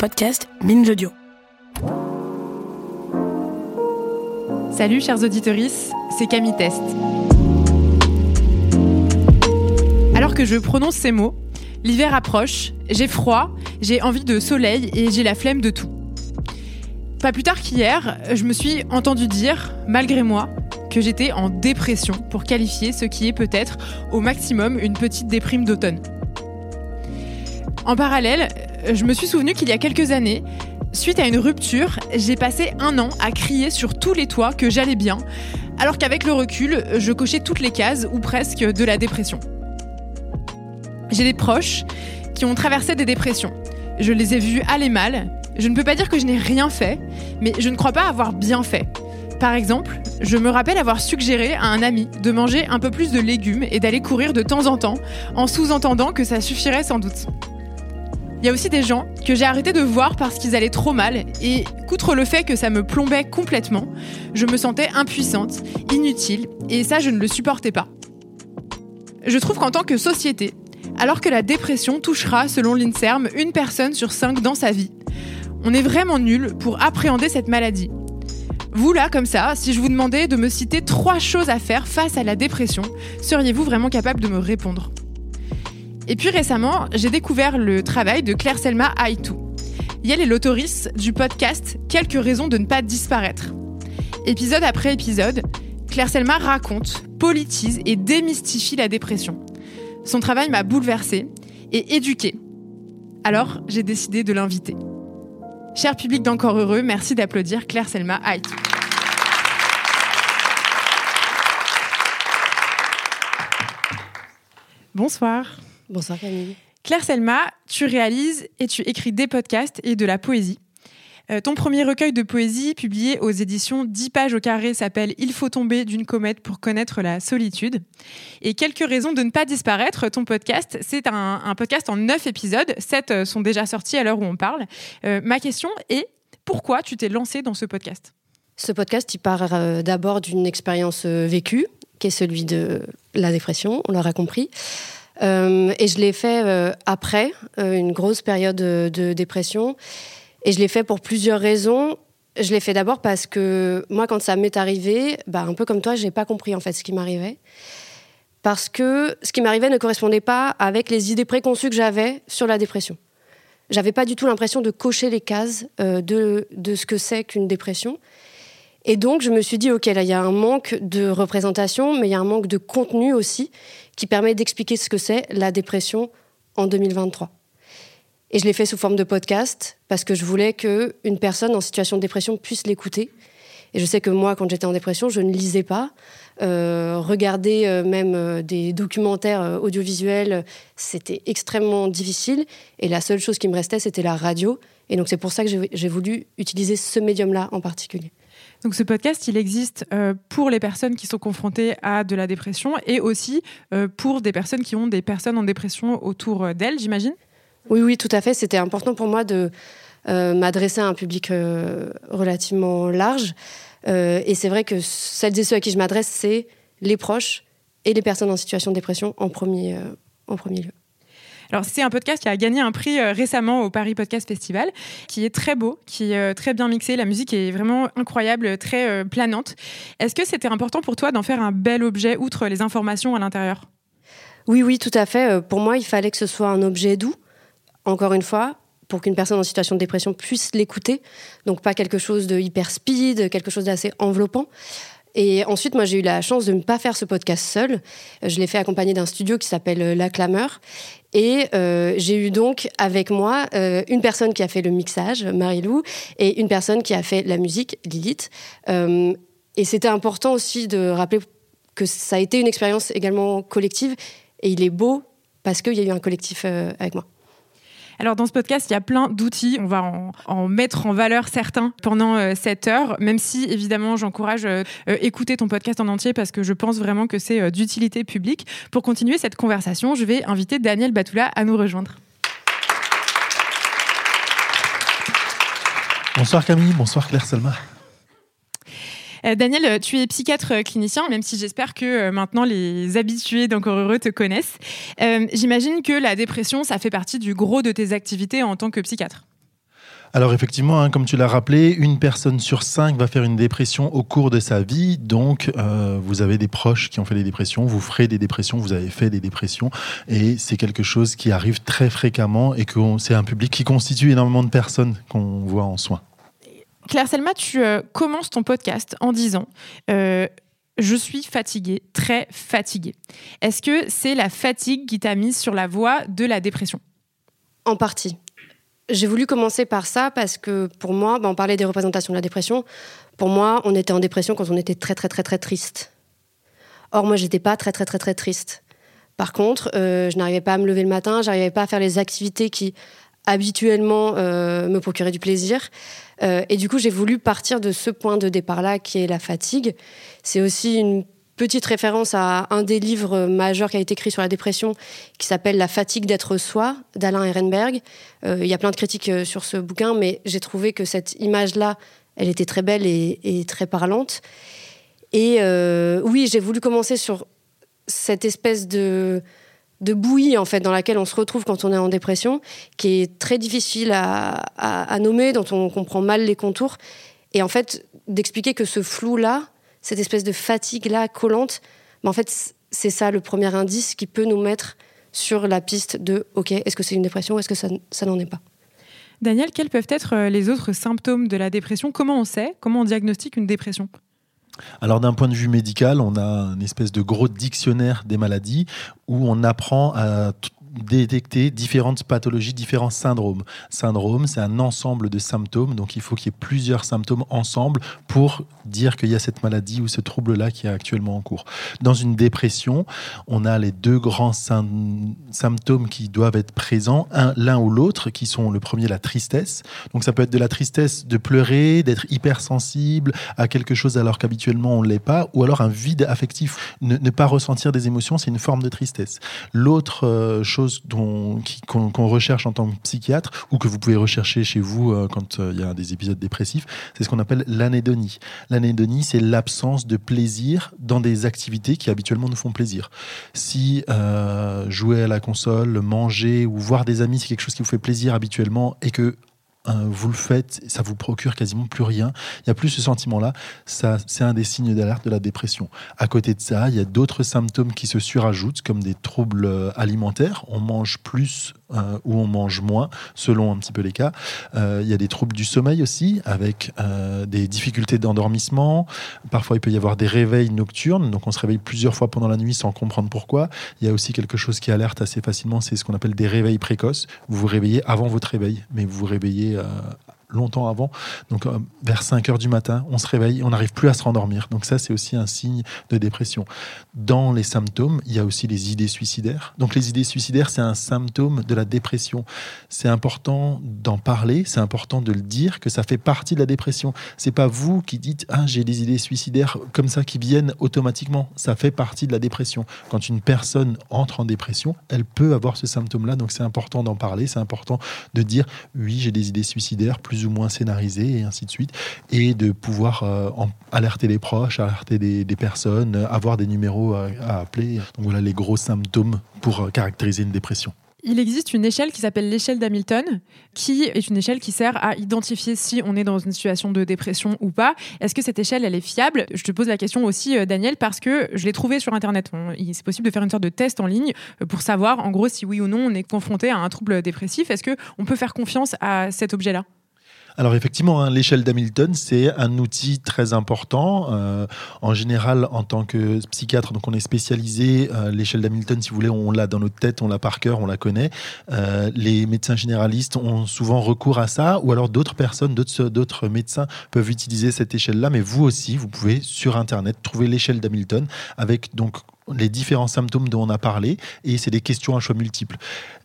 Podcast Binge Audio. Salut chers auditeurs, c'est Camille Test. Alors que je prononce ces mots, l'hiver approche, j'ai froid, j'ai envie de soleil et j'ai la flemme de tout. Pas plus tard qu'hier, je me suis entendu dire, malgré moi, que j'étais en dépression pour qualifier ce qui est peut-être au maximum une petite déprime d'automne. En parallèle, je me suis souvenu qu'il y a quelques années, suite à une rupture, j'ai passé un an à crier sur tous les toits que j'allais bien, alors qu'avec le recul, je cochais toutes les cases ou presque de la dépression. J'ai des proches qui ont traversé des dépressions. Je les ai vus aller mal. Je ne peux pas dire que je n'ai rien fait, mais je ne crois pas avoir bien fait. Par exemple, je me rappelle avoir suggéré à un ami de manger un peu plus de légumes et d'aller courir de temps en temps, en sous-entendant que ça suffirait sans doute. Il y a aussi des gens que j'ai arrêté de voir parce qu'ils allaient trop mal et qu'outre le fait que ça me plombait complètement, je me sentais impuissante, inutile et ça je ne le supportais pas. Je trouve qu'en tant que société, alors que la dépression touchera, selon l'INSERM, une personne sur cinq dans sa vie, on est vraiment nul pour appréhender cette maladie. Vous là, comme ça, si je vous demandais de me citer trois choses à faire face à la dépression, seriez-vous vraiment capable de me répondre? Et puis récemment, j'ai découvert le travail de Claire Selma Aitou. Elle est l'autorice du podcast Quelques raisons de ne pas disparaître. Épisode après épisode, Claire Selma raconte, politise et démystifie la dépression. Son travail m'a bouleversée et éduquée. Alors, j'ai décidé de l'inviter. Cher public d'Encore Heureux, merci d'applaudir Claire Selma Aitou. Bonsoir. Bonsoir Camille. Claire Selma, tu réalises et tu écris des podcasts et de la poésie. Euh, ton premier recueil de poésie, publié aux éditions 10 pages au carré, s'appelle Il faut tomber d'une comète pour connaître la solitude. Et quelques raisons de ne pas disparaître, ton podcast, c'est un, podcast en 9 épisodes. 7 euh, sont déjà sortis à l'heure où on parle. Euh, ma question est pourquoi tu t'es lancée dans ce podcast? Ce podcast, il part d'abord d'une expérience vécue, qui est celui de la dépression, on l'aura compris. Euh, et je l'ai fait euh, après euh, une grosse période de, dépression. Et je l'ai fait pour plusieurs raisons. Je l'ai fait d'abord parce que moi, quand ça m'est arrivé, bah, un peu comme toi, je n'ai pas compris en fait ce qui m'arrivait. Parce que ce qui m'arrivait ne correspondait pas avec les idées préconçues que j'avais sur la dépression. J'avais pas du tout l'impression de cocher les cases de, de ce que c'est qu'une dépression. Et donc, je me suis dit, OK, là, il y a un manque de représentation, mais il y a un manque de contenu aussi qui permet d'expliquer ce que c'est la dépression en 2023. Et je l'ai fait sous forme de podcast parce que je voulais qu'une personne en situation de dépression puisse l'écouter. Et je sais que moi, quand j'étais en dépression, je ne lisais pas. Euh, regarder euh, même euh, des documentaires audiovisuels, c'était extrêmement difficile. Et la seule chose qui me restait, c'était la radio. Et donc c'est pour ça que j'ai voulu utiliser ce médium-là en particulier. Donc ce podcast, il existe euh, pour les personnes qui sont confrontées à de la dépression et aussi euh, pour des personnes qui ont des personnes en dépression autour euh, d'elles, j'imagine? Oui, oui, tout à fait. C'était important pour moi de m'adresser à un public relativement large. et c'est vrai que celles et ceux à qui je m'adresse, c'est les proches et les personnes en situation de dépression en premier, en premier lieu. Alors, c'est un podcast qui a gagné un prix euh, récemment au Paris Podcast Festival, qui est très beau, qui est euh, très bien mixé. La musique est vraiment incroyable, très euh, planante. Est-ce que c'était important pour toi d'en faire un bel objet, outre les informations à l'intérieur? Oui, oui, tout à fait. Pour moi, il fallait que ce soit un objet doux. Encore une fois, pour qu'une personne en situation de dépression puisse l'écouter. Donc pas quelque chose de hyper speed, quelque chose d'assez enveloppant. Et ensuite, moi, j'ai eu la chance de ne pas faire ce podcast seul. Je l'ai fait accompagné d'un studio qui s'appelle euh, La Clameur. Et euh, j'ai eu donc avec moi euh, une personne qui a fait le mixage, Marie-Lou, et une personne qui a fait la musique, Lilith. et c'était important aussi de rappeler que ça a été une expérience également collective. Et il est beau parce qu'il y a eu un collectif avec moi. Alors dans ce podcast, il y a plein d'outils. On va en, mettre en valeur certains pendant euh, cette heure, même si évidemment j'encourage euh, euh, écouter ton podcast en entier parce que je pense vraiment que c'est d'utilité publique. Pour continuer cette conversation, je vais inviter Daniel Batoula à nous rejoindre. Bonsoir Camille, bonsoir Claire Selma. Euh, Daniel, tu es psychiatre clinicien, même si j'espère que euh, maintenant les habitués d'Encore Heureux te connaissent. Euh, j'imagine que la dépression, ça fait partie du gros de tes activités en tant que psychiatre. Alors effectivement, hein, comme tu l'as rappelé, une personne sur cinq va faire une dépression au cours de sa vie. Donc, vous avez des proches qui ont fait des dépressions, vous ferez des dépressions, vous avez fait des dépressions, et c'est quelque chose qui arrive très fréquemment et c'est un public qui constitue énormément de personnes qu'on voit en soins. Claire Selma, tu euh, commences ton podcast en disant euh, Je suis fatiguée, très fatiguée. Est-ce que c'est la fatigue qui t'a mise sur la voie de la dépression? En partie. J'ai voulu commencer par ça parce que pour moi, bah, on parlait des représentations de la dépression. Pour moi, on était en dépression quand on était très très très très triste. Or, moi, j'étais pas très très très très triste. Par contre, euh, je n'arrivais pas à me lever le matin, j'arrivais pas à faire les activités qui habituellement me procuraient du plaisir. Euh, et du coup, j'ai voulu partir de ce point de départ-là, qui est la fatigue. C'est aussi une petite référence à un des livres majeurs qui a été écrit sur la dépression, qui s'appelle La fatigue d'être soi, d'Alain Ehrenberg. Euh, il y a plein de critiques euh, sur ce bouquin, mais j'ai trouvé que cette image-là, elle était très belle et, très parlante. Et oui, j'ai voulu commencer sur cette espèce de de bouillie en fait dans laquelle on se retrouve quand on est en dépression, qui est très difficile à, nommer, dont on comprend mal les contours, et en fait d'expliquer que ce flou là, cette espèce de fatigue là collante, ben, en fait c'est ça le premier indice qui peut nous mettre sur la piste de ok est-ce que c'est une dépression ou est-ce que ça, ça n'en est pas? Daniel, quels peuvent être euh, les autres symptômes de la dépression? Comment on sait? Comment on diagnostique une dépression? Alors d'un point de vue médical, on a une espèce de gros dictionnaire des maladies où on apprend à détecter différentes pathologies, différents syndromes. Syndrome, c'est un ensemble de symptômes, donc il faut qu'il y ait plusieurs symptômes ensemble pour dire qu'il y a cette maladie ou ce trouble-là qui est actuellement en cours. Dans une dépression, on a les deux grands symptômes qui doivent être présents, l'un ou l'autre, qui sont le premier la tristesse. Donc ça peut être de la tristesse de pleurer, d'être hypersensible à quelque chose alors qu'habituellement on ne l'est pas, ou alors un vide affectif, ne, pas ressentir des émotions, c'est une forme de tristesse. L'autre euh, qu'on recherche en tant que psychiatre ou que vous pouvez rechercher chez vous euh, quand euh, il y a des épisodes dépressifs, c'est ce qu'on appelle l'anédonie. L'anédonie, c'est l'absence de plaisir dans des activités qui habituellement nous font plaisir. Si euh, jouer à la console, manger ou voir des amis, c'est quelque chose qui vous fait plaisir habituellement et que vous le faites, ça vous procure quasiment plus rien. Il n'y a plus ce sentiment-là. Ça, c'est un des signes d'alerte de la dépression. À côté de ça, il y a d'autres symptômes qui se surajoutent, comme des troubles euh, alimentaires. On mange plus euh, ou on mange moins, selon un petit peu les cas. Euh, il y a des troubles du sommeil aussi, avec des difficultés d'endormissement. Parfois, il peut y avoir des réveils nocturnes, donc on se réveille plusieurs fois pendant la nuit sans comprendre pourquoi. Il y a aussi quelque chose qui alerte assez facilement, c'est ce qu'on appelle des réveils précoces. Vous vous réveillez avant votre réveil, mais vous vous réveillez euh, longtemps avant. Donc euh, vers 5 heures du matin, on se réveille, on n'arrive plus à se rendormir. Donc ça, c'est aussi un signe de dépression. Dans les symptômes, il y a aussi les idées suicidaires. Donc les idées suicidaires, c'est un symptôme de la dépression. C'est important d'en parler, c'est important de le dire que ça fait partie de la dépression. C'est pas vous qui dites ah j'ai des idées suicidaires comme ça qui viennent automatiquement. Ça fait partie de la dépression. Quand une personne entre en dépression, elle peut avoir ce symptôme-là. Donc c'est important d'en parler, c'est important de dire oui j'ai des idées suicidaires plus ou moins scénarisé et ainsi de suite, et de pouvoir euh, alerter les proches, alerter des, personnes, avoir des numéros à, appeler. Donc voilà les gros symptômes pour euh, caractériser une dépression. Il existe une échelle qui s'appelle l'échelle d'Hamilton, qui est une échelle qui sert à identifier si on est dans une situation de dépression ou pas. Est-ce que cette échelle, elle est fiable? Je te pose la question aussi, euh, Daniel, parce que je l'ai trouvée sur Internet. C'est possible de faire une sorte de test en ligne pour savoir, en gros, si oui ou non on est confronté à un trouble dépressif. Est-ce qu'on peut faire confiance à cet objet-là? Alors effectivement, hein, l'échelle d'Hamilton, c'est un outil très important. Euh, en général, en tant que psychiatre, donc on est spécialisé. Euh, l'échelle d'Hamilton, si vous voulez, on l'a dans notre tête, on l'a par cœur, on la connaît. Euh, les médecins généralistes ont souvent recours à ça, ou alors d'autres personnes, d'autres médecins peuvent utiliser cette échelle-là. Mais vous aussi, vous pouvez sur Internet trouver l'échelle d'Hamilton avec donc les différents symptômes dont on a parlé, et c'est des questions à choix multiples.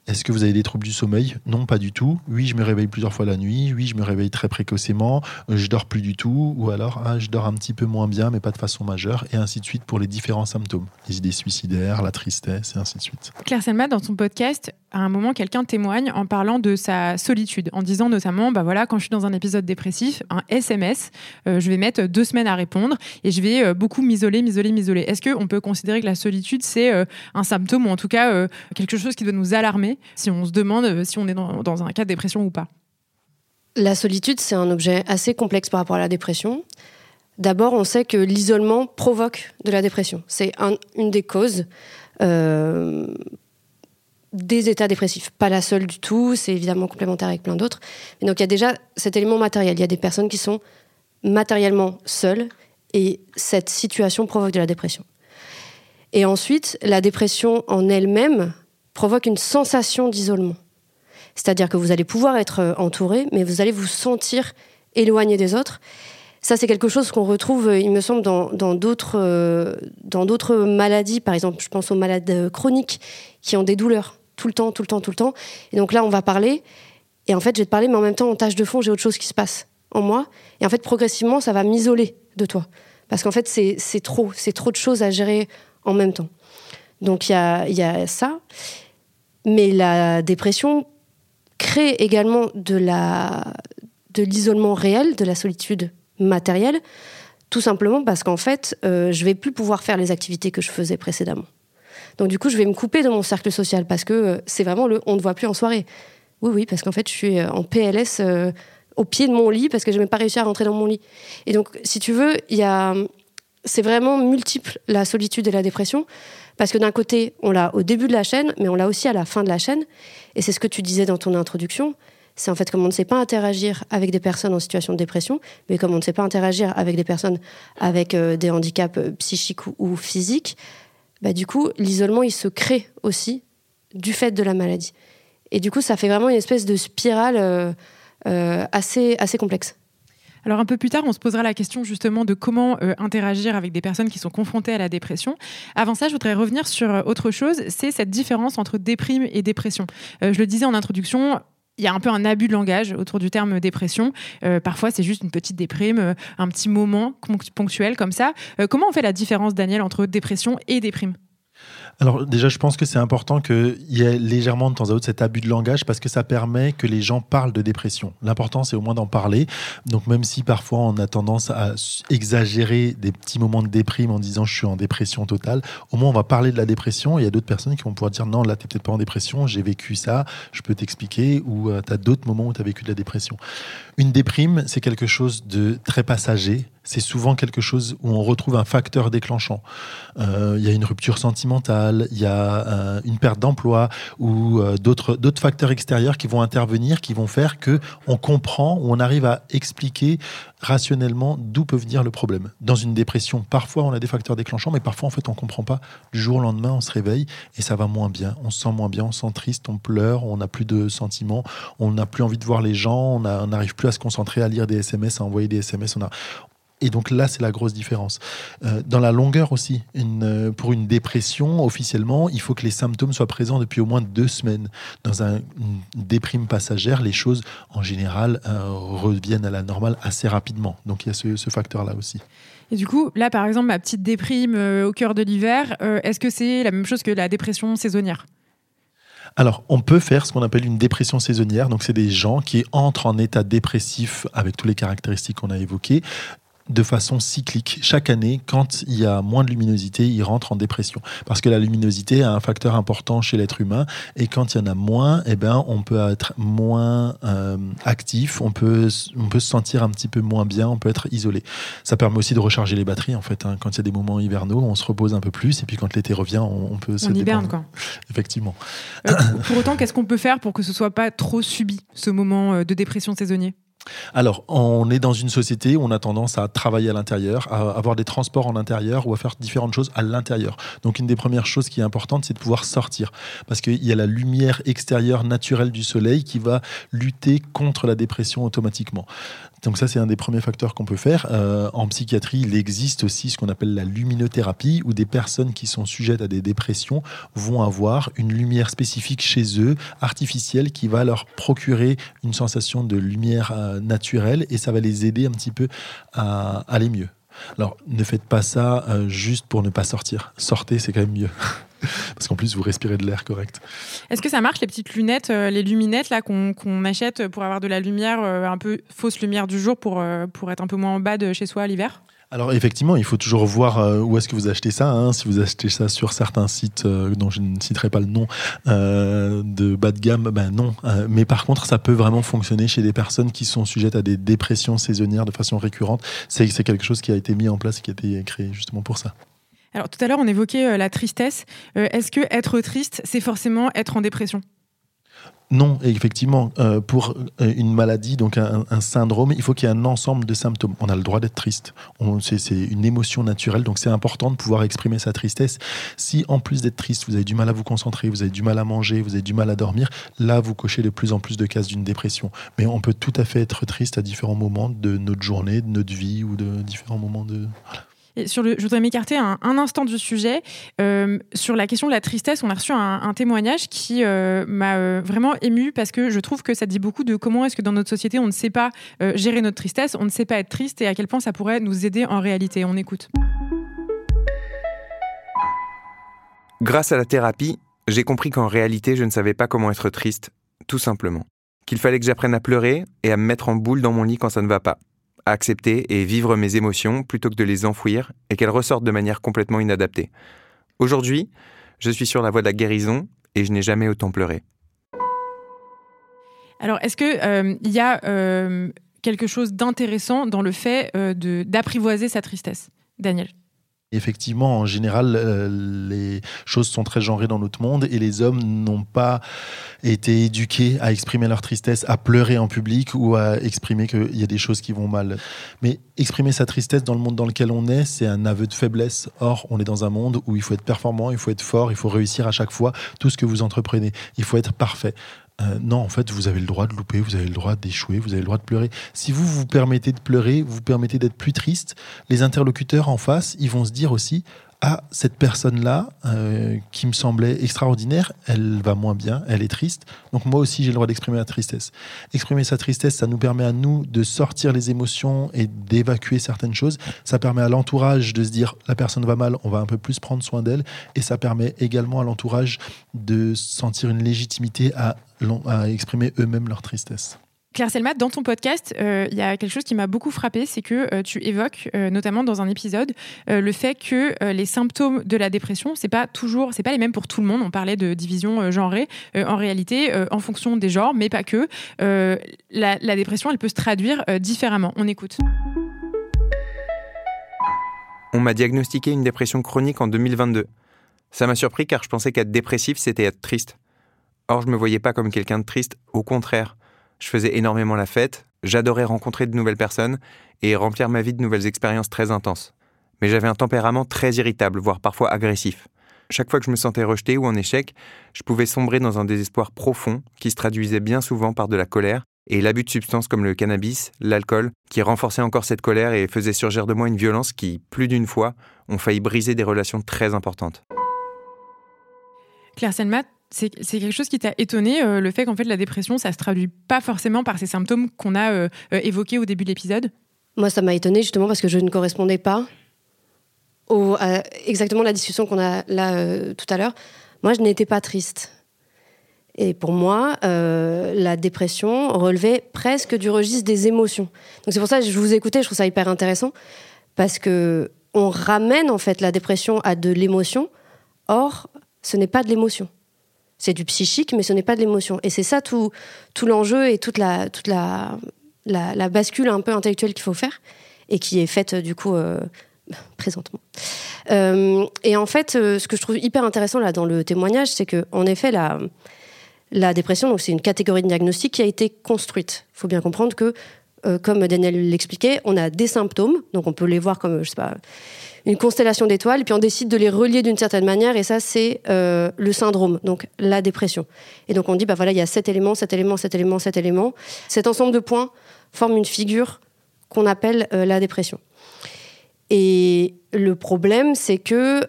Est-ce que vous avez des troubles du sommeil? Non, pas du tout. Oui, je me réveille plusieurs fois la nuit. Oui, je me réveille très précocement. Euh, je dors plus du tout. Ou alors, ah, je dors un petit peu moins bien, mais pas de façon majeure. Et ainsi de suite pour les différents symptômes. Les idées suicidaires, la tristesse, et ainsi de suite. Claire Selma, dans son podcast, à un moment, quelqu'un témoigne en parlant de sa solitude, en disant notamment, bah voilà, quand je suis dans un épisode dépressif, un SMS, euh, je vais mettre deux semaines à répondre et je vais euh, beaucoup m'isoler, m'isoler, m'isoler. Est-ce qu'on peut considérer que la solitude, c'est un symptôme ou en tout cas quelque chose qui doit nous alarmer si on se demande euh, si on est dans, un cas de dépression ou pas La solitude, c'est un objet assez complexe par rapport à la dépression. D'abord, on sait que l'isolement provoque de la dépression. C'est une des causes euh, des états dépressifs. Pas la seule du tout, c'est évidemment complémentaire avec plein d'autres. donc il y a déjà cet élément matériel. Il y a des personnes qui sont matériellement seules et cette situation provoque de la dépression. Et ensuite, la dépression en elle-même provoque une sensation d'isolement. C'est-à-dire que vous allez pouvoir être euh, entouré, mais vous allez vous sentir éloigné des autres. Ça, c'est quelque chose qu'on retrouve, euh, il me semble, dans, d'autres, euh, dans d'autres maladies. Par exemple, je pense aux malades chroniques qui ont des douleurs tout le temps, tout le temps, tout le temps. Et donc là, on va parler. Et en fait, je vais te parler, mais en même temps, en tâche de fond, j'ai autre chose qui se passe en moi. Et en fait, progressivement, ça va m'isoler de toi. Parce qu'en fait, c'est trop. C'est trop de choses à gérer en même temps. Donc, il y a, ça. Mais la dépression crée également de de l'isolement réel, de la solitude matérielle, tout simplement parce qu'en fait, euh, je vais plus pouvoir faire les activités que je faisais précédemment. Donc du coup, je vais me couper de mon cercle social parce que euh, c'est vraiment le on ne voit plus en soirée. Oui, oui, parce qu'en fait, je suis euh, en PLS au pied de mon lit parce que je n'ai pas réussi à rentrer dans mon lit. Et donc, si tu veux, il y a, c'est vraiment multiple la solitude et la dépression. Parce que d'un côté, on l'a au début de la chaîne, mais on l'a aussi à la fin de la chaîne. Et c'est ce que tu disais dans ton introduction. C'est en fait comme on ne sait pas interagir avec des personnes en situation de dépression, mais comme on ne sait pas interagir avec des personnes avec euh, des handicaps euh, psychiques ou, physiques, bah, du coup, l'isolement, il se crée aussi du fait de la maladie. Et du coup, ça fait vraiment une espèce de spirale euh, assez, assez complexe. Alors un peu plus tard, on se posera la question justement de comment euh, interagir avec des personnes qui sont confrontées à la dépression. Avant ça, je voudrais revenir sur euh, autre chose, c'est cette différence entre déprime et dépression. Euh, je le disais en introduction, il y a un peu un abus de langage autour du terme dépression. parfois, c'est juste une petite déprime, un petit moment ponctuel comme ça. comment on fait la différence, Daniel, entre dépression et déprime? Alors déjà, je pense que c'est important qu'il y ait légèrement de temps à autre cet abus de langage parce que ça permet que les gens parlent de dépression. L'important, c'est au moins d'en parler. Donc même si parfois on a tendance à exagérer des petits moments de déprime en disant je suis en dépression totale, au moins on va parler de la dépression. Il y a d'autres personnes qui vont pouvoir dire non, là, tu n'es peut-être pas en dépression, j'ai vécu ça, je peux t'expliquer, ou euh, tu as d'autres moments où tu as vécu de la dépression. Une déprime, c'est quelque chose de très passager c'est souvent quelque chose où on retrouve un facteur déclenchant. Euh, il y a une rupture sentimentale, il y a euh, une perte d'emploi ou euh, d'autres facteurs extérieurs qui vont intervenir, qui vont faire que on comprend ou on arrive à expliquer rationnellement d'où peut venir le problème. Dans une dépression, parfois on a des facteurs déclenchants, mais parfois en fait on comprend pas. Du jour au lendemain, on se réveille et ça va moins bien. On se sent moins bien, on se sent triste, on pleure, on n'a plus de sentiments, on n'a plus envie de voir les gens, on n'arrive plus à se concentrer à lire des SMS, à envoyer des SMS. Et donc là, c'est la grosse différence. Euh, dans la longueur aussi, une, pour une dépression, officiellement, il faut que les symptômes soient présents depuis au moins deux semaines. Dans un, une déprime passagère, les choses, en général, euh, reviennent à la normale assez rapidement. Donc il y a ce, facteur-là aussi. Et du coup, là, par exemple, ma petite déprime euh, au cœur de l'hiver, est-ce que c'est la même chose que la dépression saisonnière? Alors, on peut faire ce qu'on appelle une dépression saisonnière. Donc, c'est des gens qui entrent en état dépressif avec toutes les caractéristiques qu'on a évoquées de façon cyclique. Chaque année, quand il y a moins de luminosité, il rentre en dépression. Parce que la luminosité a un facteur important chez l'être humain. Et quand il y en a moins, eh ben, on peut être moins euh, actif, on peut, on peut se sentir un petit peu moins bien, on peut être isolé. Ça permet aussi de recharger les batteries, en fait. Hein. Quand il y a des moments hivernaux, on se repose un peu plus. Et puis quand l'été revient, on, peut se On hiberne, quoi. Effectivement. Euh, pour autant, qu'est-ce qu'on peut faire pour que ce soit pas trop subi, ce moment euh, de dépression saisonnier alors, on est dans une société où on a tendance à travailler à l'intérieur, à avoir des transports en intérieur ou à faire différentes choses à l'intérieur. Donc, une des premières choses qui est importante, c'est de pouvoir sortir. Parce qu'il y a la lumière extérieure naturelle du soleil qui va lutter contre la dépression automatiquement. Donc ça, c'est un des premiers facteurs qu'on peut faire. Euh, en psychiatrie, il existe aussi ce qu'on appelle la luminothérapie, où des personnes qui sont sujettes à des dépressions vont avoir une lumière spécifique chez eux, artificielle, qui va leur procurer une sensation de lumière euh, naturelle, et ça va les aider un petit peu à aller mieux. Alors, ne faites pas ça euh, juste pour ne pas sortir. Sortez, c'est quand même mieux. Parce qu'en plus, vous respirez de l'air correct. Est-ce que ça marche, les petites lunettes, euh, les luminettes là qu'on achète pour avoir de la lumière, euh, un peu fausse lumière du jour pour, pour être un peu moins en bas de chez soi l'hiver? Alors effectivement, il faut toujours voir où est-ce que vous achetez ça. Hein. Si vous achetez ça sur certains sites dont je ne citerai pas le nom de bas de gamme, ben non. mais par contre, ça peut vraiment fonctionner chez des personnes qui sont sujettes à des dépressions saisonnières de façon récurrente. C'est quelque chose qui a été mis en place, qui a été créé justement pour ça. Alors tout à l'heure, on évoquait euh, la tristesse. Euh, est-ce que être triste, c'est forcément être en dépression? Non, effectivement, euh, pour une maladie, donc un, syndrome, il faut qu'il y ait un ensemble de symptômes. On a le droit d'être triste. C'est une émotion naturelle, donc c'est important de pouvoir exprimer sa tristesse. Si en plus d'être triste, vous avez du mal à vous concentrer, vous avez du mal à manger, vous avez du mal à dormir, là, vous cochez de plus en plus de cases d'une dépression. Mais on peut tout à fait être triste à différents moments de notre journée, de notre vie ou de différents moments de je voudrais m'écarter un, instant du sujet. Euh, sur la question de la tristesse, on a reçu un, témoignage qui euh, m'a euh, vraiment ému parce que je trouve que ça dit beaucoup de comment est-ce que dans notre société on ne sait pas gérer notre tristesse, on ne sait pas être triste et à quel point ça pourrait nous aider en réalité. On écoute. Grâce à la thérapie, j'ai compris qu'en réalité je ne savais pas comment être triste, tout simplement. Qu'il fallait que j'apprenne à pleurer et à me mettre en boule dans mon lit quand ça ne va pas accepter et vivre mes émotions plutôt que de les enfouir et qu'elles ressortent de manière complètement inadaptée. Aujourd'hui, je suis sur la voie de la guérison et je n'ai jamais autant pleuré. Alors, est-ce qu'il euh, y a euh, quelque chose d'intéressant dans le fait euh, d'apprivoiser sa tristesse? Daniel Effectivement, en général, euh, les choses sont très genrées dans notre monde et les hommes n'ont pas été éduqués à exprimer leur tristesse, à pleurer en public ou à exprimer qu'il y a des choses qui vont mal. Mais exprimer sa tristesse dans le monde dans lequel on est, c'est un aveu de faiblesse. Or, on est dans un monde où il faut être performant, il faut être fort, il faut réussir à chaque fois tout ce que vous entreprenez. Il faut être parfait. Euh, non, en fait, vous avez le droit de louper, vous avez le droit d'échouer, vous avez le droit de pleurer. Si vous vous permettez de pleurer, vous vous permettez d'être plus triste, les interlocuteurs en face, ils vont se dire aussi ah, cette personne-là, euh, qui me semblait extraordinaire, elle va moins bien, elle est triste. Donc moi aussi, j'ai le droit d'exprimer la tristesse. Exprimer sa tristesse, ça nous permet à nous de sortir les émotions et d'évacuer certaines choses. Ça permet à l'entourage de se dire, la personne va mal, on va un peu plus prendre soin d'elle. Et ça permet également à l'entourage de sentir une légitimité à exprimer eux-mêmes leur tristesse. Claire Selmat, dans ton podcast, euh, il y a quelque chose qui m'a beaucoup frappé, c'est que euh, tu évoques, euh, notamment dans un épisode, le fait que les symptômes de la dépression, c'est pas toujours, c'est pas les mêmes pour tout le monde. On parlait de division genrée. en réalité, en fonction des genres, mais pas que, la, la, dépression, elle peut se traduire différemment. On écoute. On m'a diagnostiqué une dépression chronique en 2022. Ça m'a surpris car je pensais qu'être dépressif, c'était être triste. Or, je me voyais pas comme quelqu'un de triste, au contraire. Je faisais énormément la fête, j'adorais rencontrer de nouvelles personnes et remplir ma vie de nouvelles expériences très intenses. Mais j'avais un tempérament très irritable, voire parfois agressif. Chaque fois que je me sentais rejeté ou en échec, je pouvais sombrer dans un désespoir profond qui se traduisait bien souvent par de la colère et l'abus de substances comme le cannabis, l'alcool, qui renforçait encore cette colère et faisait surgir de moi une violence qui, plus d'une fois, ont failli briser des relations très importantes. Claire Selmat, c'est quelque chose qui t'a étonné, euh, le fait qu'en fait la dépression, ça se traduit pas forcément par ces symptômes qu'on a euh, euh, évoqués au début de l'épisode? Moi, ça m'a étonné justement parce que je ne correspondais pas au, à exactement la discussion qu'on a là tout à l'heure. Moi, je n'étais pas triste. Et pour moi, la dépression relevait presque du registre des émotions. Donc c'est pour ça que je vous écoutais, je trouve ça hyper intéressant parce que on ramène en fait la dépression à de l'émotion. Or, ce n'est pas de l'émotion. C'est du psychique, mais ce n'est pas de l'émotion. Et c'est ça tout, tout l'enjeu et toute, la, toute la, la, bascule un peu intellectuelle qu'il faut faire et qui est faite du coup euh, présentement. Euh, et en fait, euh, ce que je trouve hyper intéressant là dans le témoignage, c'est que en effet la, la dépression, donc c'est une catégorie de diagnostic qui a été construite. Il faut bien comprendre que euh, comme Daniel l'expliquait, on a des symptômes, donc on peut les voir comme, je sais pas, une constellation d'étoiles, puis on décide de les relier d'une certaine manière, et ça, c'est euh, le syndrome, donc la dépression. Et donc on dit, bah voilà, il y a cet élément, cet élément, cet élément, cet élément. Cet ensemble de points forme une figure qu'on appelle euh, la dépression. Et le problème, c'est que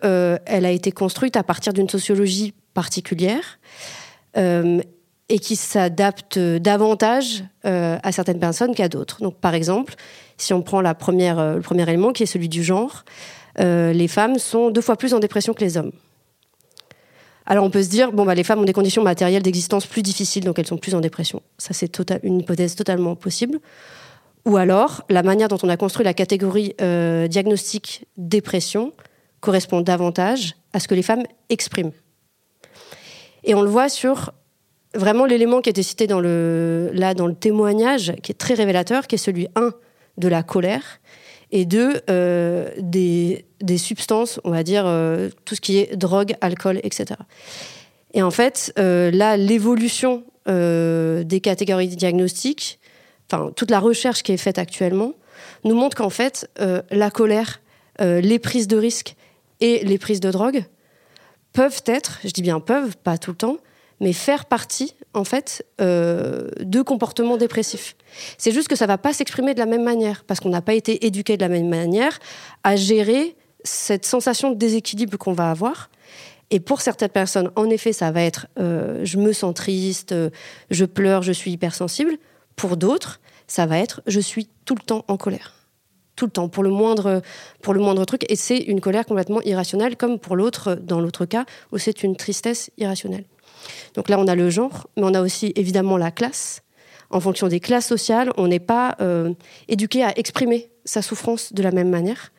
elle a été construite à partir d'une sociologie particulière et qui s'adapte davantage euh, à certaines personnes qu'à d'autres. Donc, par exemple, si on prend euh, le premier élément, qui est celui du genre, euh, les femmes sont deux fois plus en dépression que les hommes. Alors on peut se dire, bon, bah, les femmes ont des conditions matérielles d'existence plus difficiles, donc elles sont plus en dépression. Ça, c'est tota- une hypothèse totalement possible. Ou alors, la manière dont on a construit la catégorie euh, diagnostic dépression correspond davantage à ce que les femmes expriment. Et on le voit sur vraiment l'élément qui était cité dans le, là dans le témoignage, qui est très révélateur, qui est celui, un, de la colère, et deux, euh, des, substances, on va dire, euh, tout ce qui est drogue, alcool, etc. Et en fait, euh, là, l'évolution des catégories diagnostiques, enfin, toute la recherche qui est faite actuellement, nous montre qu'en fait, la colère, les prises de risques et les prises de drogue peuvent être, je dis bien peuvent, pas tout le temps, mais faire partie, en fait, euh, de comportements dépressifs. C'est juste que ça va pas s'exprimer de la même manière, parce qu'on n'a pas été éduqué de la même manière à gérer cette sensation de déséquilibre qu'on va avoir. Et pour certaines personnes, en effet, ça va être euh, je me sens triste, euh, je pleure, je suis hypersensible. Pour d'autres, ça va être je suis tout le temps en colère. Tout le temps, pour le moindre, pour le moindre truc. Et c'est une colère complètement irrationnelle, comme pour l'autre, dans l'autre cas, où c'est une tristesse irrationnelle. Donc là, on a le genre, mais on a aussi évidemment la classe. En fonction des classes sociales, on n'est pas euh, éduqué à exprimer sa souffrance de la même manière.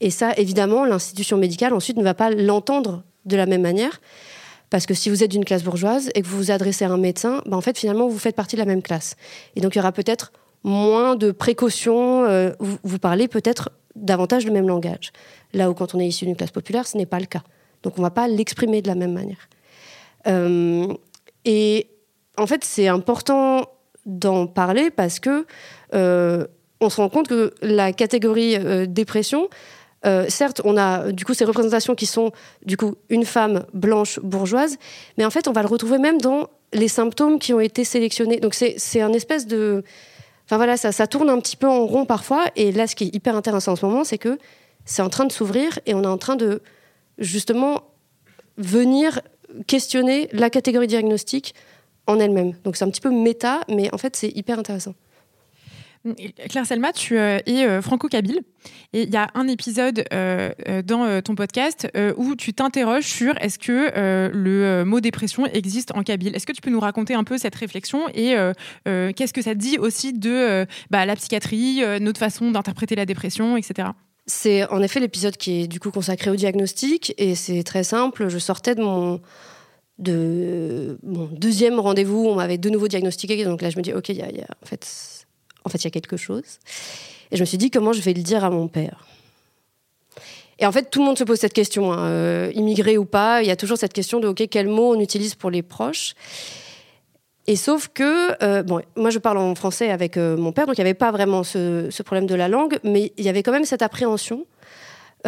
Et ça, évidemment, l'institution médicale ensuite ne va pas l'entendre de la même manière. Parce que si vous êtes d'une classe bourgeoise et que vous vous adressez à un médecin, ben en fait, finalement, vous faites partie de la même classe. Et donc, il y aura peut-être moins de précautions. euh, vous, vous parlez peut-être davantage le même langage. Là où, quand on est issu d'une classe populaire, ce n'est pas le cas. Donc, on ne va pas l'exprimer de la même manière. Euh, et en fait, c'est important d'en parler parce que euh, on se rend compte que la catégorie euh, dépression, certes, on a du coup ces représentations qui sont du coup une femme blanche bourgeoise, mais en fait, on va le retrouver même dans les symptômes qui ont été sélectionnés. Donc c'est c'est un espèce de, enfin voilà, ça, ça tourne un petit peu en rond parfois. Et là, ce qui est hyper intéressant en ce moment, c'est que c'est en train de s'ouvrir et on est en train de justement venir questionner la catégorie diagnostique en elle-même. Donc c'est un petit peu méta, mais en fait c'est hyper intéressant. Claire Selma, tu euh, es euh, franco-kabyle et il y a un épisode euh, dans ton podcast où tu t'interroges sur est-ce que le mot dépression existe en kabyle. Est-ce que tu peux nous raconter un peu cette réflexion et qu'est-ce que ça dit aussi de bah, la psychiatrie, notre façon d'interpréter la dépression, etc. C'est en effet l'épisode qui est du coup consacré au diagnostic et c'est très simple. Je sortais de mon de mon deuxième rendez-vous, on m'avait de nouveau diagnostiqué, donc là je me dis ok, y y a- en fait, en fait il y a quelque chose. Et je me suis dit comment je vais le dire à mon père? Et en fait, tout le monde se pose cette question, hein, euh, immigré ou pas, il y a toujours cette question de ok, quel mot on utilise pour les proches? Et sauf que, euh, bon, moi je parle en français avec euh, mon père, donc il n'y avait pas vraiment ce, problème de la langue, mais il y avait quand même cette appréhension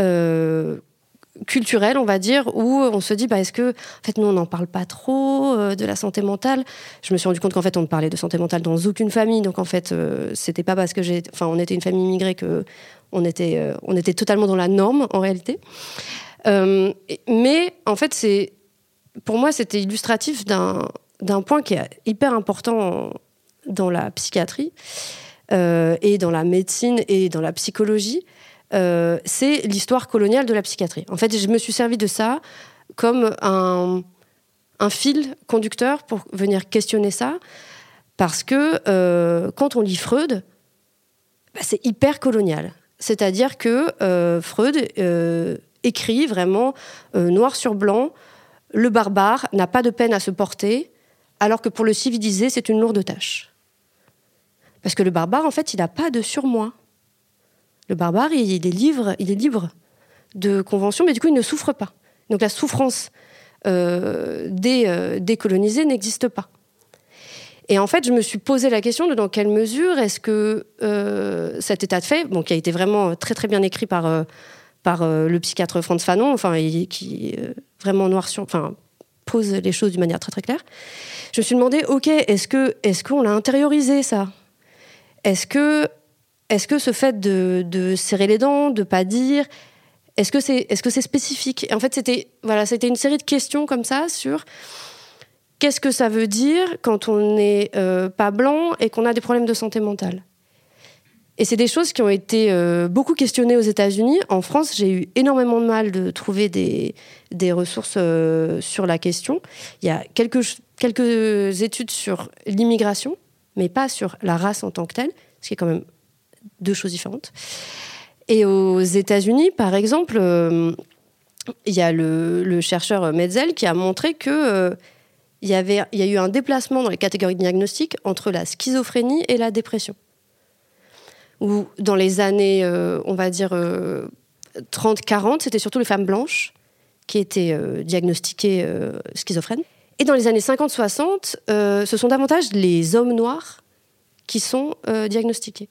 euh, culturelle, on va dire, où on se dit, bah, est-ce que, en fait, nous on n'en parle pas trop de la santé mentale? Je me suis rendu compte qu'en fait on ne parlait de santé mentale dans aucune famille, donc en fait c'était pas parce que j'ai, enfin, on était une famille immigrée que on était, on était totalement dans la norme en réalité. Mais en fait c'est, pour moi c'était illustratif d'un d'un point qui est hyper important dans la psychiatrie euh, et dans la médecine et dans la psychologie, euh, c'est l'histoire coloniale de la psychiatrie. En fait, je me suis servi de ça comme un, fil conducteur pour venir questionner ça, parce que euh, quand on lit Freud, bah, c'est hyper colonial. C'est-à-dire que Freud écrit vraiment noir sur blanc, le barbare n'a pas de peine à se porter, alors que pour le civilisé, c'est une lourde tâche. Parce que le barbare, en fait, il n'a pas de surmoi. Le barbare, il, est libre, il est libre de convention, mais du coup, il ne souffre pas. Donc la souffrance euh, des, euh, n'existe pas. Et en fait, je me suis posé la question de dans quelle mesure est-ce que cet état de fait, qui a été vraiment très très bien écrit par par le psychiatre Franz Fanon, enfin, qui vraiment noir sur, enfin, pose les choses d'une manière très très claire. Je me suis demandé, ok, est-ce que est-ce qu'on l'a intériorisé ça? Est-ce que est-ce que ce fait de, serrer les dents, de pas dire, est-ce que c'est est-ce que c'est spécifique? En fait, c'était voilà, c'était une série de questions comme ça sur qu'est-ce que ça veut dire quand on n'est euh, pas blanc et qu'on a des problèmes de santé mentale. Et c'est des choses qui ont été euh, beaucoup questionnées aux États-Unis. En France, j'ai eu énormément de mal de trouver des, des ressources euh, sur la question. Il y a quelques, quelques études sur l'immigration, mais pas sur la race en tant que telle, ce qui est quand même deux choses différentes. Et aux États-Unis, par exemple, euh, il y a le, chercheur Metzel qui a montré que il y, avait, il y a eu un déplacement dans les catégories diagnostiques entre la schizophrénie et la dépression où dans les années, euh, on va dire, 30-40, euh, c'était surtout les femmes blanches qui étaient euh, diagnostiquées schizophrènes. Et dans les années 50-60, ce sont davantage les hommes noirs qui sont diagnostiqués.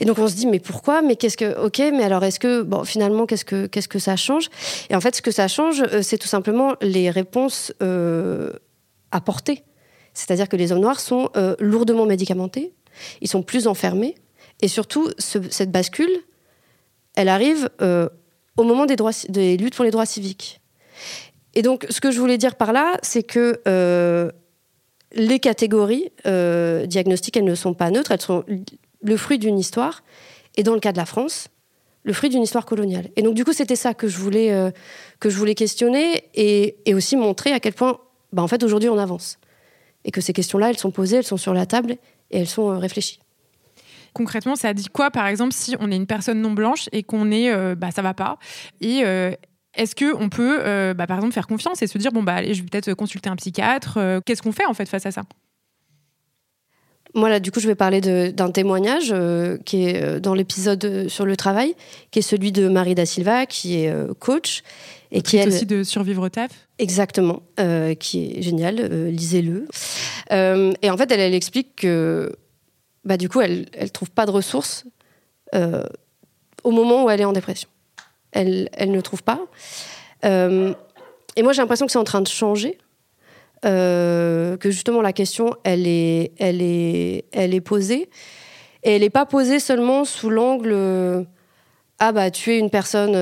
Et donc on se dit mais pourquoi? Mais qu'est-ce que Ok, mais alors est-ce que bon finalement qu'est-ce que qu'est-ce que ça change? Et en fait ce que ça change, c'est tout simplement les réponses apportées. C'est-à-dire que les hommes noirs sont lourdement médicamentés, ils sont plus enfermés, et surtout, cette bascule, elle arrive euh, au moment des, luttes pour les droits civiques. Et donc, ce que je voulais dire par là, c'est que euh, les catégories euh, diagnostiques, elles ne sont pas neutres, elles sont le fruit d'une histoire. Et dans le cas de la France, le fruit d'une histoire coloniale. Et donc, du coup, c'était ça que je voulais, que je voulais questionner et, et, aussi montrer à quel point, bah, en fait, aujourd'hui, on avance. Et que ces questions-là, elles sont posées, elles sont sur la table et elles sont réfléchies. Concrètement, ça dit quoi, par exemple, si on est une personne non blanche et qu'on est, euh, bah, ça va pas, et euh, est-ce que on peut, euh, bah, par exemple, faire confiance et se dire bon bah allez, je vais peut-être consulter un psychiatre. Qu'est-ce qu'on fait en fait face à ça? Moi, là, du coup, je vais parler d'un témoignage qui est dans l'épisode sur le travail, qui est celui de Marie Da Silva, qui est coach. Et qui est aussi de Survivre au taf? Exactement, qui est génial, lisez-le. et en fait, elle, elle explique que bah, du coup, elle ne trouve pas de ressources euh, au moment où elle est en dépression. Elle, elle ne trouve pas. Euh, et moi, j'ai l'impression que c'est en train de changer. Euh, que justement, la question, elle est, elle est, elle est posée. Et elle n'est pas posée seulement sous l'angle Ah, bah, tu es une personne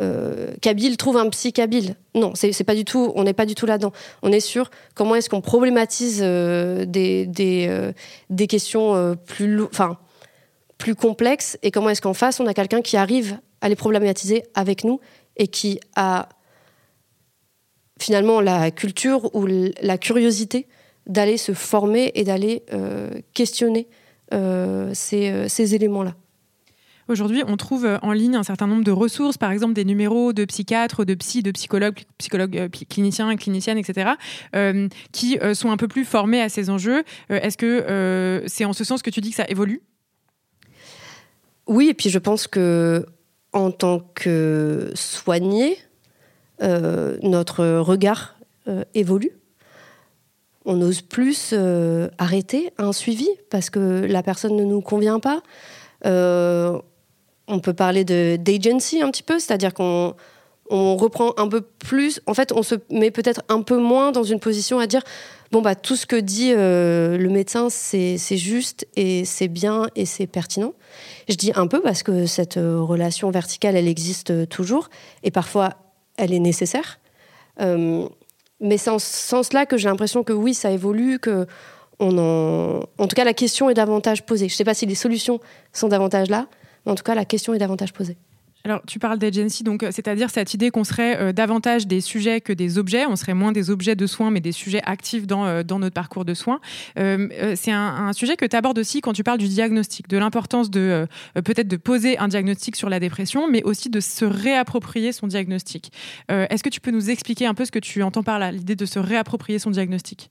euh, Kabyle trouve un psy Kabyle. Non, c'est pas du tout. On n'est pas du tout là-dedans. On est sur comment est-ce qu'on problématise euh, des, des, euh, des, questions plus, enfin, plus complexes et comment est-ce qu'en face on a quelqu'un qui arrive à les problématiser avec nous et qui a finalement la culture ou la curiosité d'aller se former et d'aller questionner ces, ces éléments-là. Aujourd'hui, on trouve euh, en ligne un certain nombre de ressources, par exemple des numéros de psychiatres, de psy, de psychologues, psychologues euh, cliniciens, cliniciennes, etc., euh, qui sont un peu plus formés à ces enjeux. Est-ce que c'est en ce sens que tu dis que ça évolue? Oui, et puis je pense que en tant que soigné, notre regard évolue. On n'ose plus arrêter un suivi parce que la personne ne nous convient pas on peut parler d'agency un petit peu, c'est-à-dire qu'on on reprend un peu plus. En fait, on se met peut-être un peu moins dans une position à dire bon bah tout ce que dit euh, le médecin c'est juste et c'est bien et c'est pertinent. Je dis un peu parce que cette euh, relation verticale elle existe toujours et parfois elle est nécessaire. Euh, mais c'est en ce sens-là que j'ai l'impression que oui ça évolue que on en... en tout cas la question est davantage posée. Je ne sais pas si les solutions sont davantage là, en tout cas, la question est davantage posée. Alors, tu parles d'agency, donc euh, c'est-à-dire cette idée qu'on serait euh, davantage des sujets que des objets, on serait moins des objets de soins, mais des sujets actifs dans, euh, dans notre parcours de soins. c'est un, sujet que tu abordes aussi quand tu parles du diagnostic, de l'importance de peut-être de poser un diagnostic sur la dépression, mais aussi de se réapproprier son diagnostic. Est-ce que tu peux nous expliquer un peu ce que tu entends par là, l'idée de se réapproprier son diagnostic?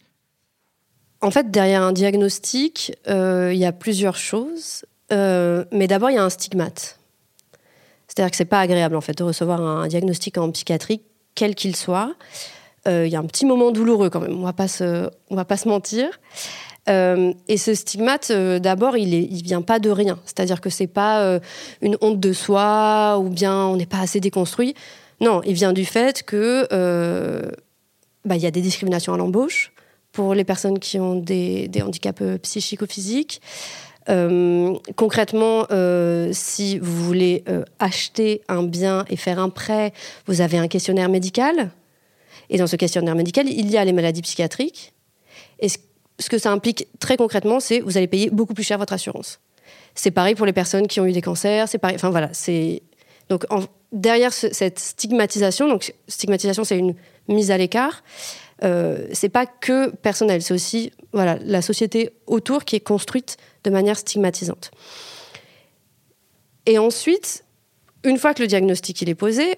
En fait, derrière un diagnostic, il y a plusieurs choses. Euh, mais d'abord, il y a un stigmate. C'est-à-dire que c'est pas agréable en fait de recevoir un diagnostic en psychiatrie, quel qu'il soit. il y a un petit moment douloureux quand même, on va va pas se mentir. et ce stigmate, d'abord, il ne il vient pas de rien. C'est-à-dire que c'est pas une honte de soi ou bien on n'est pas assez déconstruit. Non, il vient du fait que bah, il y a des discriminations à l'embauche pour les personnes qui ont des, des handicaps psychiques ou physiques. Euh, concrètement, euh, si vous voulez euh, acheter un bien et faire un prêt, vous avez un questionnaire médical. Et dans ce questionnaire médical, il y a les maladies psychiatriques. Et ce, que ça implique très concrètement, c'est vous allez payer beaucoup plus cher votre assurance. C'est pareil pour les personnes qui ont eu des cancers. C'est pareil. Enfin voilà, c'est donc derrière cette stigmatisation. Donc stigmatisation, c'est une mise à l'écart. Euh, c'est pas que personnel, c'est aussi voilà la société autour qui est construite de manière stigmatisante. Et ensuite, une fois que le diagnostic il est posé,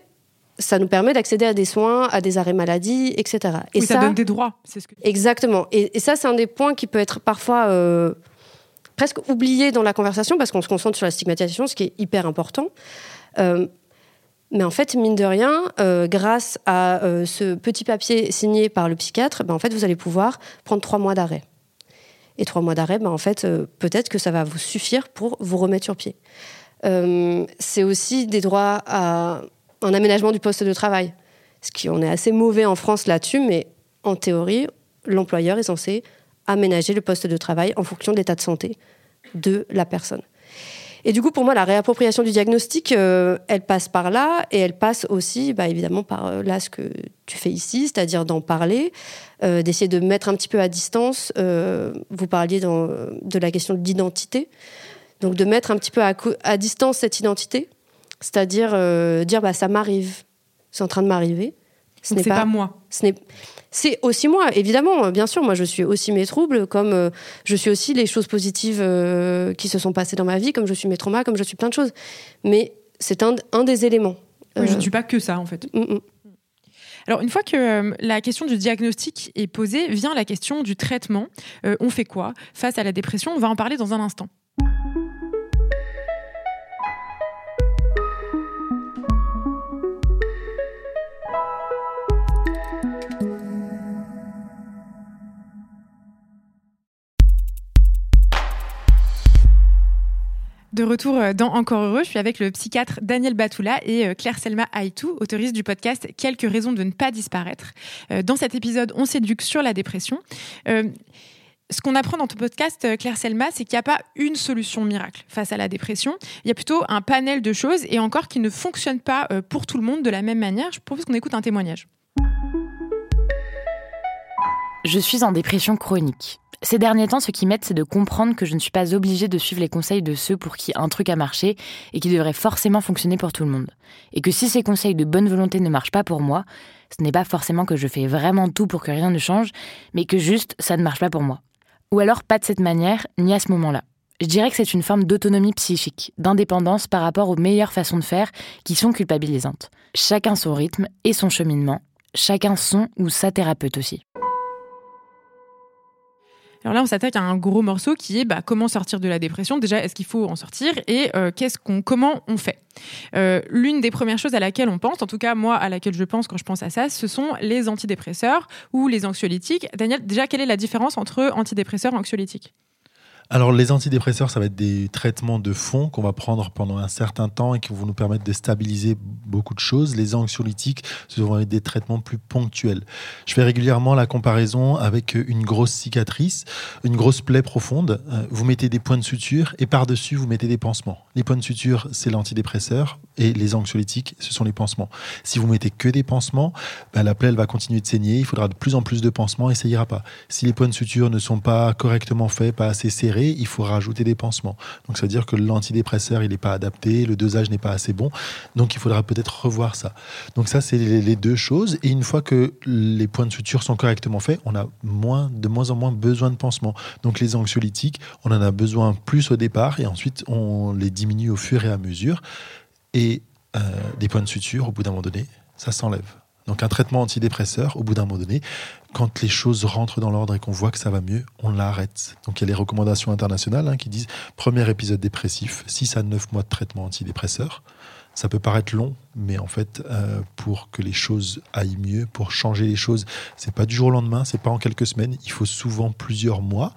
ça nous permet d'accéder à des soins, à des arrêts maladie, etc. Et ça, donne des droits. C'est ce que... Exactement. Et, ça, c'est un des points qui peut être parfois euh, presque oublié dans la conversation parce qu'on se concentre sur la stigmatisation, ce qui est hyper important. Euh, mais en fait, mine de rien, euh, grâce à ce petit papier signé par le psychiatre, ben, vous allez pouvoir prendre trois mois d'arrêt et trois mois d'arrêt, ben en fait, euh, peut-être que ça va vous suffire pour vous remettre sur pied. Euh, c'est aussi des droits à un aménagement du poste de travail. Ce qui, on est assez mauvais en France là-dessus, mais en théorie, l'employeur est censé aménager le poste de travail en fonction de l'état de santé de la personne. Et du coup, pour moi, la réappropriation du diagnostic, euh, elle passe par là et elle passe aussi, bah, évidemment, par euh, là ce que tu fais ici, c'est-à-dire d'en parler, euh, d'essayer de mettre un petit peu à distance. vous parliez dans, de la question de l'identité. Donc, de mettre un petit peu à, à distance cette identité, c'est-à-dire dire bah, ça m'arrive, c'est en train de m'arriver. Ce n'est pas, pas, moi. Ce n'est c'est aussi moi, évidemment, bien sûr. Moi, je suis aussi mes troubles, comme euh, je suis aussi les choses positives euh, qui se sont passées dans ma vie, comme je suis mes traumas, comme je suis plein de choses. Mais c'est un, des éléments. je ne euh, suis pas que ça, en fait. Mm, mm. Alors, une fois que la question du diagnostic est posée, vient la question du traitement. on fait quoi face à la dépression? On va en parler dans un instant. De retour euh, dans Encore Heureux, je suis avec le psychiatre Daniel Batoula et euh, Claire Selma Aitou, autrice du podcast Quelques raisons de ne pas disparaître. Euh, dans cet épisode, on s'éduque sur la dépression. Ce qu'on apprend dans ton podcast, Claire Selma, c'est qu'il n'y a pas une solution miracle face à la dépression. Il y a plutôt un panel de choses et encore qui ne fonctionnent pas pour tout le monde de la même manière. Je propose qu'on écoute un témoignage. Je suis en dépression chronique. Ces derniers temps, ce qui m'aide, c'est de comprendre que je ne suis pas obligée de suivre les conseils de ceux pour qui un truc a marché et qui devrait forcément fonctionner pour tout le monde. Et que si ces conseils de bonne volonté ne marchent pas pour moi, ce n'est pas forcément que je fais vraiment tout pour que rien ne change, mais que juste ça ne marche pas pour moi. Ou alors pas de cette manière, ni à ce moment-là. Je dirais que c'est une forme d'autonomie psychique, d'indépendance par rapport aux meilleures façons de faire qui sont culpabilisantes. Chacun son rythme et son cheminement, chacun son ou sa thérapeute aussi. Alors là, on s'attaque à un gros morceau qui est bah, comment sortir de la dépression. Déjà, est-ce qu'il faut en sortir et euh, qu'est-ce qu'on, comment on fait? Euh, L'une des premières choses à laquelle on pense, en tout cas moi à laquelle je pense quand je pense à ça, ce sont les antidépresseurs ou les anxiolytiques. Daniel, déjà, quelle est la différence entre antidépresseurs et anxiolytiques? Alors les antidépresseurs, ça va être des traitements de fond qu'on va prendre pendant un certain temps et qui vont nous permettre de stabiliser beaucoup de choses. Les anxiolytiques, ce vont être des traitements plus ponctuels. Je fais régulièrement la comparaison avec une grosse cicatrice, une grosse plaie profonde. Euh, vous mettez des points de suture et par-dessus, vous mettez des pansements. Les points de suture, c'est l'antidépresseur et les anxiolytiques, ce sont les pansements. Si vous mettez que des pansements, ben, la plaie elle va continuer de saigner. Il faudra de plus en plus de pansements et ça ira pas. Si les points de suture ne sont pas correctement faits, pas assez serrés, il faut rajouter des pansements. Donc ça veut dire que l'antidépresseur, il n'est pas adapté, le dosage n'est pas assez bon. Donc il faudra peut-être revoir ça. Donc ça, c'est les, deux choses. Et une fois que les points de suture sont correctement faits, on a moins, de moins en moins besoin de pansements. Donc les anxiolytiques, on en a besoin plus au départ et ensuite on les diminue au fur et à mesure. Et euh, des points de suture, au bout d'un moment donné, ça s'enlève. Donc un traitement antidépresseur, au bout d'un moment donné, quand les choses rentrent dans l'ordre et qu'on voit que ça va mieux, on l'arrête. Donc il y a les recommandations internationales hein, qui disent premier épisode dépressif, 6 à 9 mois de traitement antidépresseur. Ça peut paraître long, mais en fait, euh, pour que les choses aillent mieux, pour changer les choses, c'est pas du jour au lendemain, c'est pas en quelques semaines, il faut souvent plusieurs mois.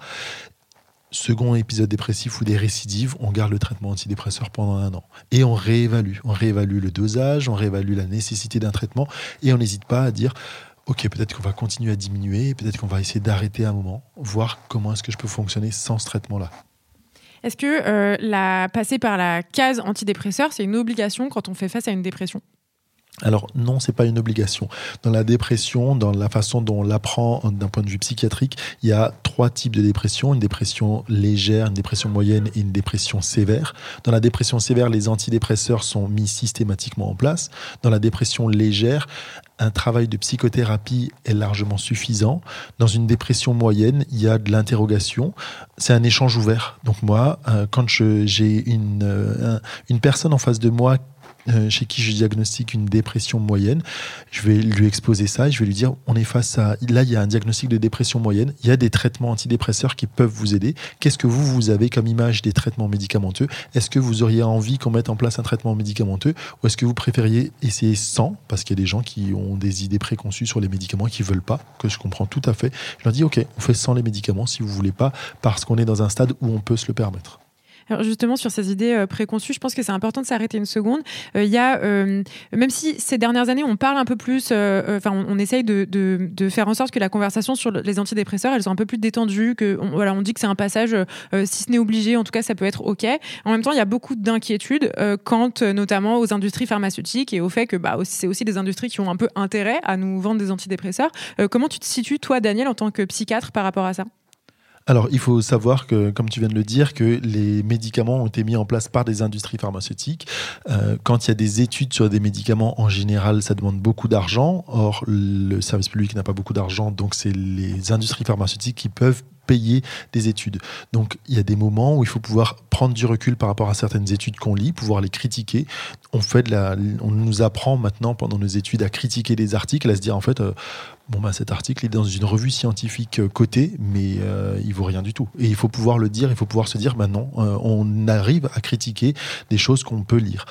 Second épisode dépressif ou des récidives, on garde le traitement antidépresseur pendant un an. Et on réévalue. On réévalue le dosage, on réévalue la nécessité d'un traitement et on n'hésite pas à dire ok, peut-être qu'on va continuer à diminuer, peut-être qu'on va essayer d'arrêter un moment, voir comment est-ce que je peux fonctionner sans ce traitement-là. Est-ce que euh, la, passer par la case antidépresseur, c'est une obligation quand on fait face à une dépression? Alors non, c'est pas une obligation. Dans la dépression, dans la façon dont on l'apprend d'un point de vue psychiatrique, il y a trois types de dépression une dépression légère, une dépression moyenne et une dépression sévère. Dans la dépression sévère, les antidépresseurs sont mis systématiquement en place. Dans la dépression légère, un travail de psychothérapie est largement suffisant. Dans une dépression moyenne, il y a de l'interrogation. C'est un échange ouvert. Donc moi, euh, quand j'ai une, euh, une personne en face de moi euh, chez qui je diagnostique une dépression moyenne, je vais lui exposer ça et je vais lui dire on est face à. Là, il y a un diagnostic de dépression moyenne, il y a des traitements antidépresseurs qui peuvent vous aider. Qu'est-ce que vous, vous avez comme image des traitements médicamenteux? Est-ce que vous auriez envie qu'on mette en place un traitement médicamenteux? Ou est-ce que vous préfériez essayer sans? Parce qu'il y a des gens qui ont des idées préconçues sur les médicaments et qui veulent pas, que je comprends tout à fait. Je leur dis ok, on fait sans les médicaments si vous voulez pas, parce qu'on est dans un stade où on peut se le permettre. Justement, sur ces idées euh, préconçues, je pense que c'est important de s'arrêter une seconde. Euh, il y a, euh, même si ces dernières années, on parle un peu plus, enfin, on, essaye de, de, faire en sorte que la conversation sur les antidépresseurs, elles sont un peu plus détendues, que on, voilà, on dit que c'est un passage, si ce n'est obligé, en tout cas, ça peut être OK. En même temps, il y a beaucoup d'inquiétudes quant notamment aux industries pharmaceutiques et au fait que bah, c'est aussi des industries qui ont un peu intérêt à nous vendre des antidépresseurs. comment tu te situes, toi, Daniel, en tant que psychiatre, par rapport à ça? Alors, il faut savoir que, comme tu viens de le dire, que les médicaments ont été mis en place par des industries pharmaceutiques. Euh, quand il y a des études sur des médicaments, en général, ça demande beaucoup d'argent. Or, le service public n'a pas beaucoup d'argent, donc c'est les industries pharmaceutiques qui peuvent payer des études. Donc il y a des moments où il faut pouvoir prendre du recul par rapport à certaines études qu'on lit, pouvoir les critiquer. On nous apprend maintenant pendant nos études à critiquer des articles, à se dire en fait, euh, bon bah cet article est dans une revue scientifique euh, cotée, mais euh, il vaut rien du tout. Et il faut pouvoir le dire, il faut pouvoir se dire, bah non, on arrive à critiquer des choses qu'on peut lire.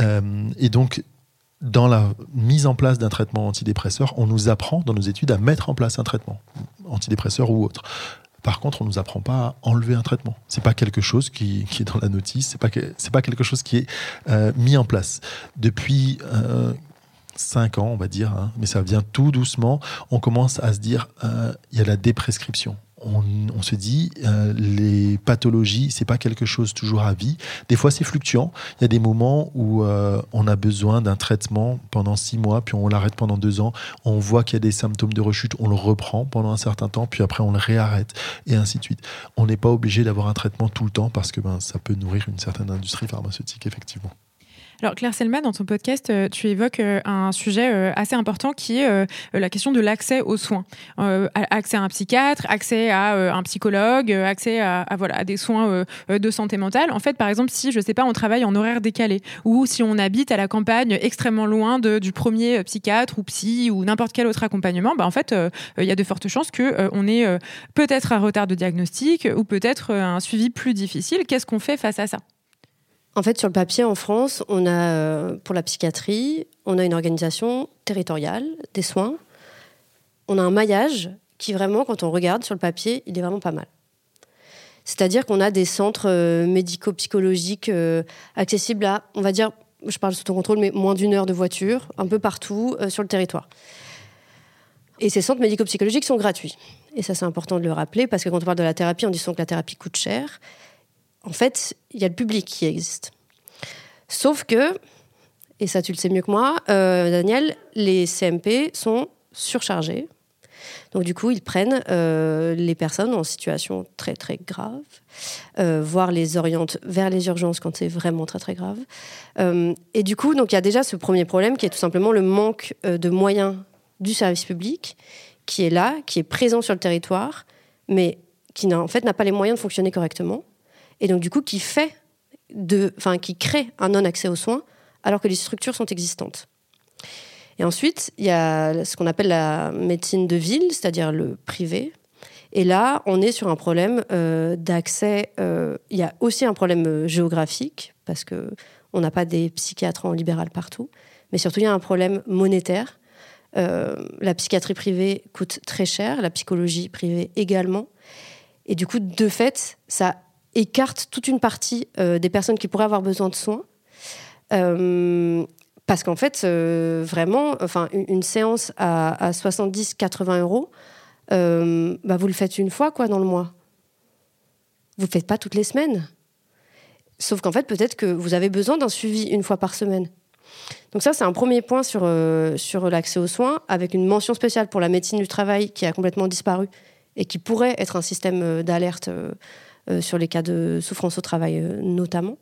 et donc dans la mise en place d'un traitement antidépresseur, on nous apprend dans nos études à mettre en place un traitement antidépresseur ou autre. Par contre, on nous apprend pas à enlever un traitement. C'est pas quelque chose qui, est dans la notice. C'est pas c'est pas quelque chose qui est euh, mis en place depuis. Euh, cinq ans, on va dire, hein, mais ça vient tout doucement. On commence à se dire, euh, il y a la déprescription. On, se dit euh, les pathologies c'est pas quelque chose toujours à vie. Des fois c'est fluctuant. Il y a des moments où euh, on a besoin d'un traitement pendant six mois puis on l'arrête pendant deux ans. On voit qu'il y a des symptômes de rechute on le reprend pendant un certain temps puis après on le réarrête et ainsi de suite. On n'est pas obligé d'avoir un traitement tout le temps parce que ben, ça peut nourrir une certaine industrie pharmaceutique effectivement alors Claire Selma, dans ton podcast, euh, tu évoques euh, un sujet euh, assez important qui est la question de l'accès aux soins. accès à un psychiatre, accès à un psychologue, accès à, des soins de santé mentale. En fait, par exemple, si, je sais pas, on travaille en horaire décalé ou si on habite à la campagne extrêmement loin du premier psychiatre ou psy ou n'importe quel autre accompagnement, bah, en fait, il y a de fortes chances qu'on on ait peut-être un retard de diagnostic ou peut-être un suivi plus difficile. Qu'est-ce qu'on fait face à ça? En fait, sur le papier, en France, on a, euh, pour la psychiatrie, on a une organisation territoriale des soins. On a un maillage qui, vraiment, quand on regarde sur le papier, il est vraiment pas mal. C'est-à-dire qu'on a des centres euh, médico-psychologiques euh, accessibles à, on va dire, je parle sous ton contrôle, mais moins d'une heure de voiture, un peu partout sur le territoire. Et ces centres médico-psychologiques sont gratuits. Et ça, c'est important de le rappeler, parce que quand on parle de la thérapie, on dit souvent que la thérapie coûte cher en fait, il y a le public qui existe. Sauf que, et ça tu le sais mieux que moi, euh, Daniel, les CMP sont surchargés. Donc du coup, ils prennent euh, les personnes en situation très très grave, euh, voire les orientent vers les urgences quand c'est vraiment très très grave. et du coup, il y a déjà ce premier problème qui est tout simplement le manque de moyens du service public, qui est là, qui est présent sur le territoire, mais qui en fait n'a pas les moyens de fonctionner correctement et donc du coup qui fait de, enfin qui crée un non-accès aux soins alors que les structures sont existantes. Et ensuite, il y a ce qu'on appelle la médecine de ville, c'est-à-dire le privé. Et là, on est sur un problème euh, d'accès. Euh, il y a aussi un problème euh, géographique parce que On n'a pas des psychiatres en libéral partout. Mais surtout, il y a un problème monétaire. La psychiatrie privée coûte très cher, la psychologie privée également. Et du coup, de fait, ça écarte toute une partie euh, des personnes qui pourraient avoir besoin de soins. Euh, parce qu'en fait, vraiment, enfin, une, séance à, 70-80 euros, bah, vous le faites une fois quoi dans le mois. Vous ne le faites pas toutes les semaines. Sauf qu'en fait, peut-être que vous avez besoin d'un suivi une fois par semaine. Donc ça, c'est un premier point sur, euh, sur l'accès aux soins, avec une mention spéciale pour la médecine du travail qui a complètement disparu et qui pourrait être un système euh, d'alerte euh, sur les cas de souffrance au travail notamment.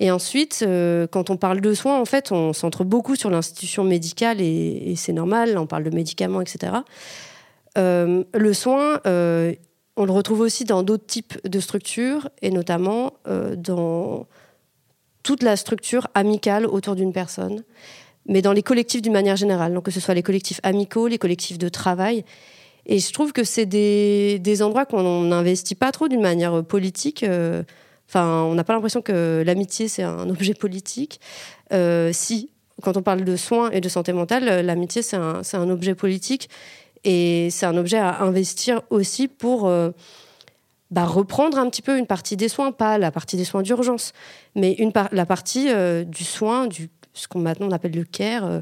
Et ensuite, quand on parle de soins, en fait, on centre beaucoup sur l'institution médicale et, c'est normal, on parle de médicaments, etc. le soin, on le retrouve aussi dans d'autres types de structures et notamment dans toute la structure amicale autour d'une personne, mais dans les collectifs d'une manière générale, donc que ce soit les collectifs amicaux, les collectifs de travail. Et je trouve que c'est des, endroits qu'on n'investit pas trop d'une manière politique. Euh, enfin, on n'a pas l'impression que l'amitié, c'est un objet politique. Euh, si, quand on parle de soins et de santé mentale, l'amitié, c'est un, objet politique. Et c'est un objet à investir aussi pour... Euh, bah, reprendre un petit peu une partie des soins, pas la partie des soins d'urgence, mais la partie euh, du soin, du, ce qu'on maintenant appelle le care, euh,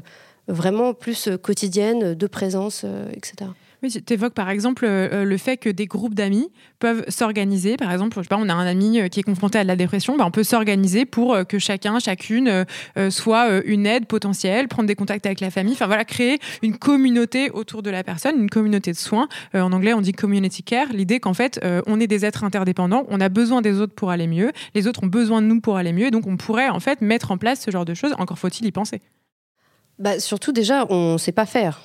vraiment plus euh, quotidienne, de présence, etc. Oui, tu évoques par exemple euh, euh, le fait que des groupes d'amis peuvent s'organiser. Par exemple, on a un ami euh, qui est confronté à la dépression, ben, on peut s'organiser pour que chacun, chacune soit une aide potentielle, prendre des contacts avec la famille, enfin voilà, créer une communauté autour de la personne, une communauté de soins. en anglais, on dit community care. L'idée qu'en fait, on est des êtres interdépendants, on a besoin des autres pour aller mieux, les autres ont besoin de nous pour aller mieux, donc on pourrait en fait mettre en place ce genre de choses. Encore faut-il y penser. Bah, surtout déjà, on ne sait pas faire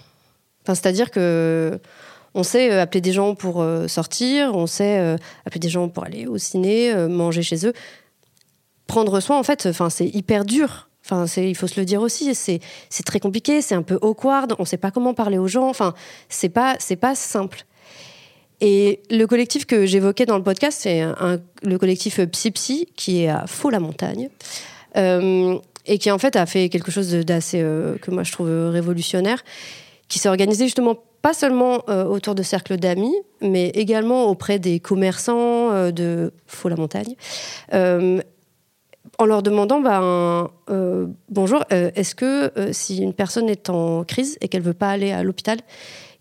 c'est-à-dire que on sait euh, appeler des gens pour euh, sortir, on sait euh, appeler des gens pour aller au ciné, manger chez eux. Prendre soin, en fait, enfin, c'est hyper dur. Enfin, il faut se le dire aussi, c'est très compliqué, c'est un peu awkward, on ne sait pas comment parler aux gens, enfin, c'est pas, pas simple. Et le collectif que j'évoquais dans le podcast, c'est le collectif Psy qui est à Faux-la-Montagne, et qui en fait a fait quelque chose d'assez, que moi je trouve révolutionnaire, qui s'est organisé justement pas seulement euh, autour de cercles d'amis, mais également auprès des commerçants euh, de Faux-la-Montagne, euh, en leur demandant ben, bonjour, est-ce que si une personne est en crise et qu'elle veut pas aller à l'hôpital,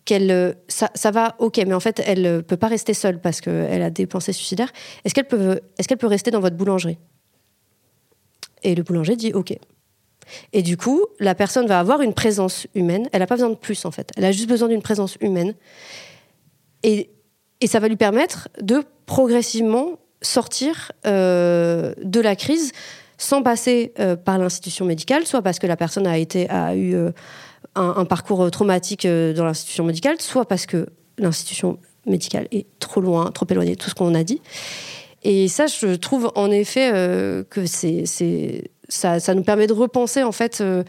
qu'elle ça, ça, va, ok, mais en fait elle peut pas rester seule parce qu'elle a des pensées suicidaires. Est-ce qu'elle peut, est-ce qu'elle peut rester dans votre boulangerie? Et le boulanger dit ok. Et du coup, la personne va avoir une présence humaine. Elle n'a pas besoin de plus, en fait. Elle a juste besoin d'une présence humaine. Et, et, ça va lui permettre de progressivement sortir euh, de la crise sans passer euh, par l'institution médicale, soit parce que la personne a, été, a eu euh, un, un, parcours traumatique dans l'institution médicale, soit parce que l'institution médicale est trop loin, trop éloignée de tout ce qu'on a dit. Et ça, je trouve en effet que c'est ça, nous permet de repenser en fait euh,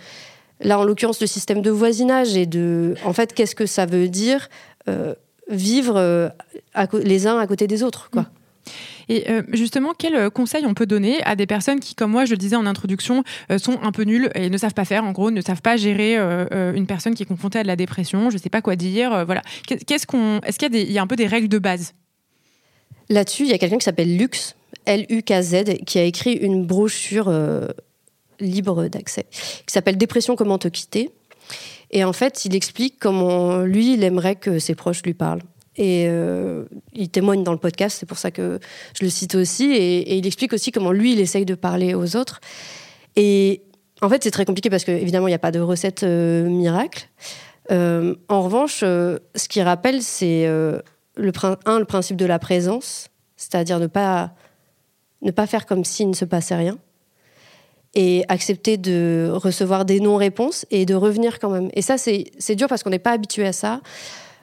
là en l'occurrence le système de voisinage et de en fait qu'est-ce que ça veut dire euh, vivre euh, les uns à côté des autres quoi. Et justement, quel conseil on peut donner à des personnes qui, comme moi, je le disais en introduction, sont un peu nulles et ne savent pas faire, en gros, ne savent pas gérer une personne qui est confrontée à de la dépression, je ne sais pas quoi dire, voilà. Qu'est-ce qu'on, est-ce qu'il y a, y a un peu des règles de base? Là-dessus, il y a quelqu'un qui s'appelle Lux, L-U-K-Z, qui a écrit une brochure libre d'accès, qui s'appelle Dépression, comment te quitter. Et en fait, il explique comment lui, il aimerait que ses proches lui parlent. Et euh, il témoigne dans le podcast, c'est pour ça que je le cite aussi. Et, il explique aussi comment lui, il essaye de parler aux autres. Et en fait, c'est très compliqué parce qu'évidemment, il n'y a pas de recette euh, miracle. Euh, en revanche, ce qu'il rappelle, c'est le, un, le principe de la présence, c'est-à-dire ne pas, ne pas faire comme s'il ne se passait rien et accepter de recevoir des non-réponses et de revenir quand même. Et ça, c'est dur parce qu'on n'est pas habitué à ça.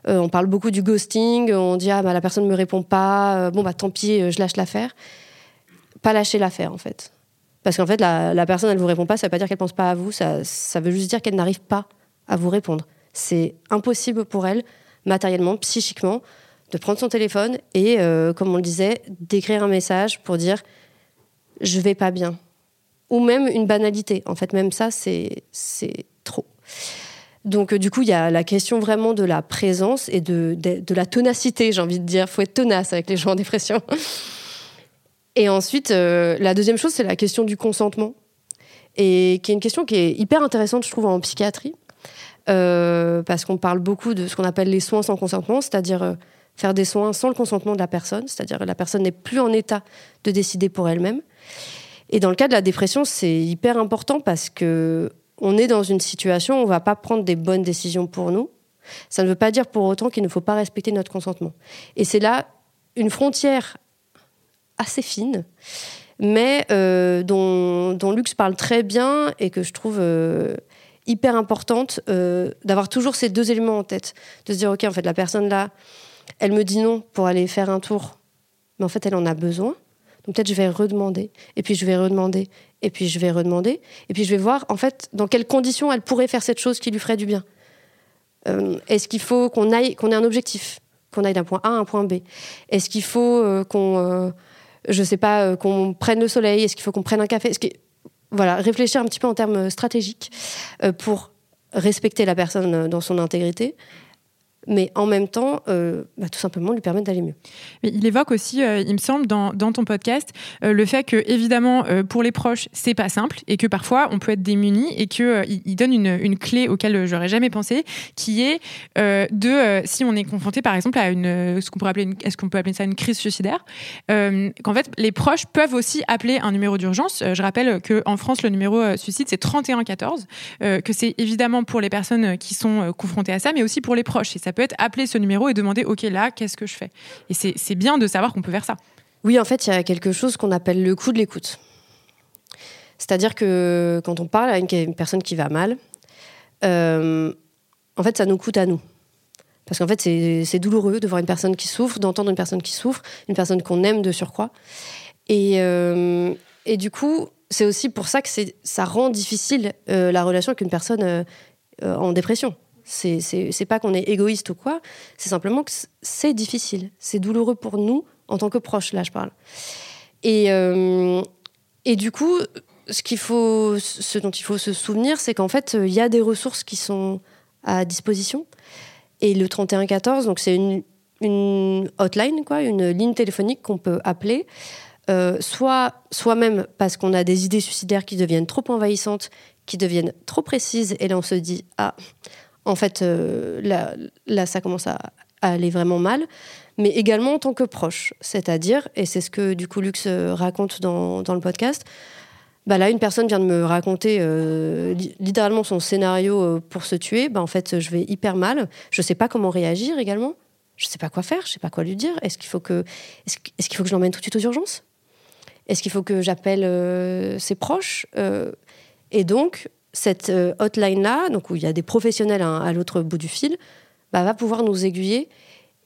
Euh, on parle beaucoup du ghosting, on dit ah bah la personne ne me répond pas, euh, bon bah tant pis, euh, je lâche l'affaire. Pas lâcher l'affaire en fait. Parce qu'en fait, la, la, personne, elle vous répond pas, ça veut pas dire qu'elle pense pas à vous, ça, ça veut juste dire qu'elle n'arrive pas à vous répondre. C'est impossible pour elle, matériellement, psychiquement, de prendre son téléphone et, comme on le disait, d'écrire un message pour dire je vais pas bien ou même une banalité. En fait, même ça, c'est trop. Donc, du coup, il y a la question vraiment de la présence et de, de, la ténacité, j'ai envie de dire. Il faut être tenace avec les gens en dépression. Et ensuite, la deuxième chose, c'est la question du consentement. Et qui est une question qui est hyper intéressante, je trouve, en psychiatrie. parce qu'on parle beaucoup de ce qu'on appelle les soins sans consentement, c'est-à-dire faire des soins sans le consentement de la personne, c'est-à-dire la personne n'est plus en état de décider pour elle-même. Et dans le cas de la dépression, c'est hyper important parce que on est dans une situation où on va pas prendre des bonnes décisions pour nous. Ça ne veut pas dire pour autant qu'il ne faut pas respecter notre consentement. Et c'est là une frontière assez fine, mais euh, dont, dont, Lux parle très bien et que je trouve euh, hyper importante euh, d'avoir toujours ces deux éléments en tête. De se dire, OK, en fait, la personne là, elle me dit non pour aller faire un tour, mais en fait, elle en a besoin. Peut-être je vais redemander, et puis je vais redemander, et puis je vais redemander, et puis je vais voir en fait dans quelles conditions elle pourrait faire cette chose qui lui ferait du bien. Euh, est-ce qu'il faut qu'on aille, qu'on ait un objectif, qu'on aille d'un point A à un point B? Est-ce qu'il faut euh, qu'on, euh, je sais pas, qu'on prenne le soleil? Est-ce qu'il faut qu'on prenne un café? Voilà, réfléchir un petit peu en termes stratégiques pour respecter la personne dans son intégrité mais en même temps, euh, bah, tout simplement lui permettre d'aller mieux. Il évoque aussi, euh, il me semble, dans, dans ton podcast, euh, le fait que, évidemment, pour les proches, c'est pas simple et que parfois on peut être démuni et qu'il il donne une, une, clé auquel j'aurais jamais pensé, qui est de, si on est confronté par exemple à une, ce qu'on pourrait appeler, est-ce qu'on peut appeler ça une crise suicidaire, qu'en fait les proches peuvent aussi appeler un numéro d'urgence. je rappelle qu'en France, le numéro suicide, c'est 3114, que c'est évidemment pour les personnes qui sont confrontées à ça, mais aussi pour les proches. Et ça être appeler ce numéro et demander OK, là, qu'est-ce que je fais? Et c'est bien de savoir qu'on peut faire ça. Oui, en fait, il y a quelque chose qu'on appelle le coup de l'écoute. C'est-à-dire que quand on parle à une, personne qui va mal, euh, en fait, ça nous coûte à nous. Parce qu'en fait, c'est douloureux de voir une personne qui souffre, d'entendre une personne qui souffre, une personne qu'on aime de surcroît. Et, euh, et du coup, c'est aussi pour ça que ça rend difficile euh, la relation avec une personne en dépression. C'est pas qu'on est égoïste ou quoi, c'est simplement que c'est difficile, c'est douloureux pour nous en tant que proches, là je parle. Et, euh, et du coup, ce, faut, ce dont il faut se souvenir, c'est qu'en fait, il y a des ressources qui sont à disposition. Et le 3114, donc c'est une, une hotline, quoi, une ligne téléphonique qu'on peut appeler. Euh, soit soi-même parce qu'on a des idées suicidaires qui deviennent trop envahissantes, qui deviennent trop précises, et là on se dit ah en fait, euh, là, ça commence à, aller vraiment mal, mais également en tant que proche. C'est-à-dire, et c'est ce que du coup Lux euh, raconte dans, le podcast, bah là, une personne vient de me raconter euh, littéralement son scénario pour se tuer. Bah, en fait, je vais hyper mal. Je ne sais pas comment réagir également. Je ne sais pas quoi faire. Je ne sais pas quoi lui dire. Est-ce qu'il faut que, est-ce, qu'il faut que je l'emmène tout de suite aux urgences? Est-ce qu'il faut que j'appelle ses proches? Et donc, cette euh, hotline-là, donc où il y a des professionnels à, l'autre bout du fil, bah, va pouvoir nous aiguiller.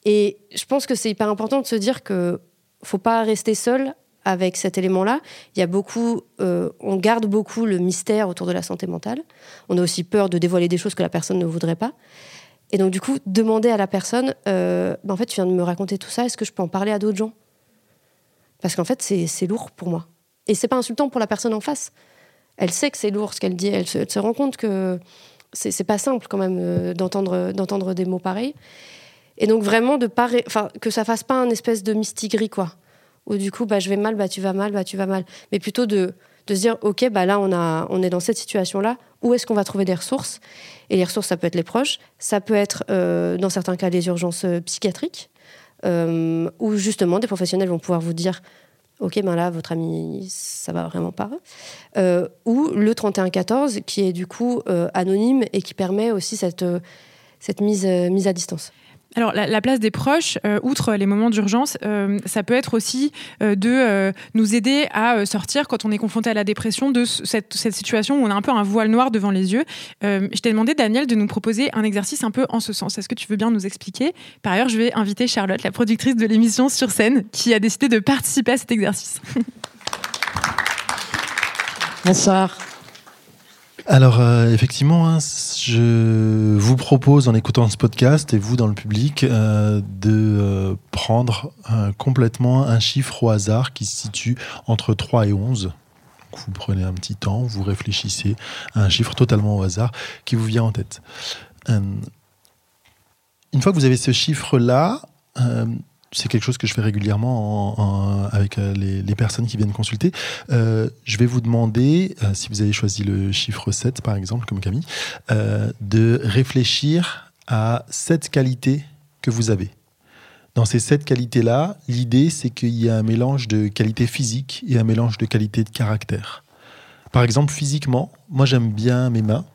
Et je pense que c'est hyper important de se dire que faut pas rester seul avec cet élément-là. Il y a beaucoup, euh, on garde beaucoup le mystère autour de la santé mentale. On a aussi peur de dévoiler des choses que la personne ne voudrait pas. Et donc du coup, demander à la personne, euh, bah, en fait, tu viens de me raconter tout ça, est-ce que je peux en parler à d'autres gens? Parce qu'en fait, c'est lourd pour moi. Et c'est pas insultant pour la personne en face elle sait que c'est lourd ce qu'elle dit. Elle se, rend compte que c'est pas simple quand même euh, d'entendre des mots pareils. Et donc vraiment de pas, que ça fasse pas un espèce de mistigris quoi. Où du coup bah je vais mal, bah tu vas mal, bah tu vas mal. Mais plutôt de se dire ok bah là on est dans cette situation là. Où est-ce qu'on va trouver des ressources? Et les ressources ça peut être les proches, ça peut être euh, dans certains cas les urgences euh, psychiatriques. où justement des professionnels vont pouvoir vous dire ok, ben là, votre ami, ça va vraiment pas. Euh, ou le 3114, qui est du coup euh, anonyme et qui permet aussi cette, euh, mise à distance. Alors, la, place des proches, outre les moments d'urgence, ça peut être aussi de nous aider à sortir quand on est confronté à la dépression de cette, cette, situation où on a un peu un voile noir devant les yeux. je t'ai demandé, Daniel, de nous proposer un exercice un peu en ce sens. Est-ce que tu veux bien nous expliquer? Par ailleurs, je vais inviter Charlotte, la productrice de l'émission Sur scène, qui a décidé de participer à cet exercice. Bonsoir. Alors euh, effectivement, hein, je vous propose en écoutant ce podcast et vous dans le public euh, de euh, prendre complètement un chiffre au hasard qui se situe entre 3 et 11. vous prenez un petit temps, vous réfléchissez à un chiffre totalement au hasard qui vous vient en tête. Euh, une fois que vous avez ce chiffre-là, euh, c'est quelque chose que je fais régulièrement avec euh, les, personnes qui viennent consulter. je vais vous demander, si vous avez choisi le chiffre 7 par exemple, comme Camille, de réfléchir à cette qualité que vous avez. Dans ces sept qualités-là, l'idée, c'est qu'il y a un mélange de qualité physique et un mélange de qualité de caractère. Par exemple, physiquement, moi j'aime bien mes mains,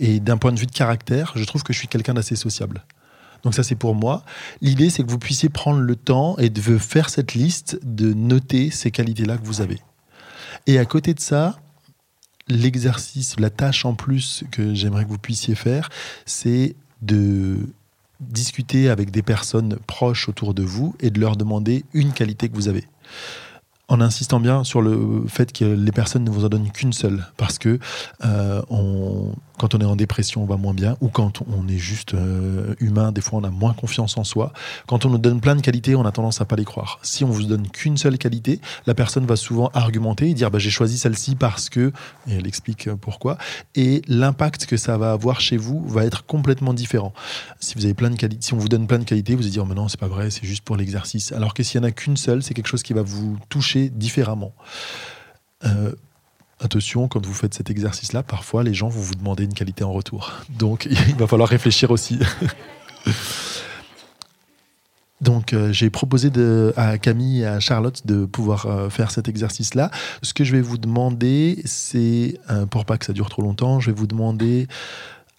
et d'un point de vue de caractère, je trouve que je suis quelqu'un d'assez sociable. Donc ça, c'est pour moi. L'idée, c'est que vous puissiez prendre le temps et de faire cette liste, de noter ces qualités-là que vous avez. Et à côté de ça, l'exercice, la tâche en plus que j'aimerais que vous puissiez faire, c'est de discuter avec des personnes proches autour de vous et de leur demander une qualité que vous avez en insistant bien sur le fait que les personnes ne vous en donnent qu'une seule, parce que euh, quand on est en dépression, on va moins bien, ou quand on est juste euh, humain, des fois on a moins confiance en soi. Quand on nous donne plein de qualités, on a tendance à pas les croire. Si on vous donne qu'une seule qualité, la personne va souvent argumenter et dire bah, j'ai choisi celle-ci parce que, et elle explique pourquoi, et l'impact que ça va avoir chez vous va être complètement différent. Si vous avez plein de qualités, si on vous donne plein de qualités, vous allez dire mais non c'est pas vrai, c'est juste pour l'exercice. Alors que s'il y en a qu'une seule, c'est quelque chose qui va vous toucher différemment. Euh, attention, quand vous faites cet exercice-là, parfois les gens vont vous demander une qualité en retour. Donc il va falloir réfléchir aussi. Donc euh, j'ai proposé à Camille et à Charlotte de pouvoir euh, faire cet exercice-là. Ce que je vais vous demander, c'est, pour pas que ça dure trop longtemps, je vais vous demander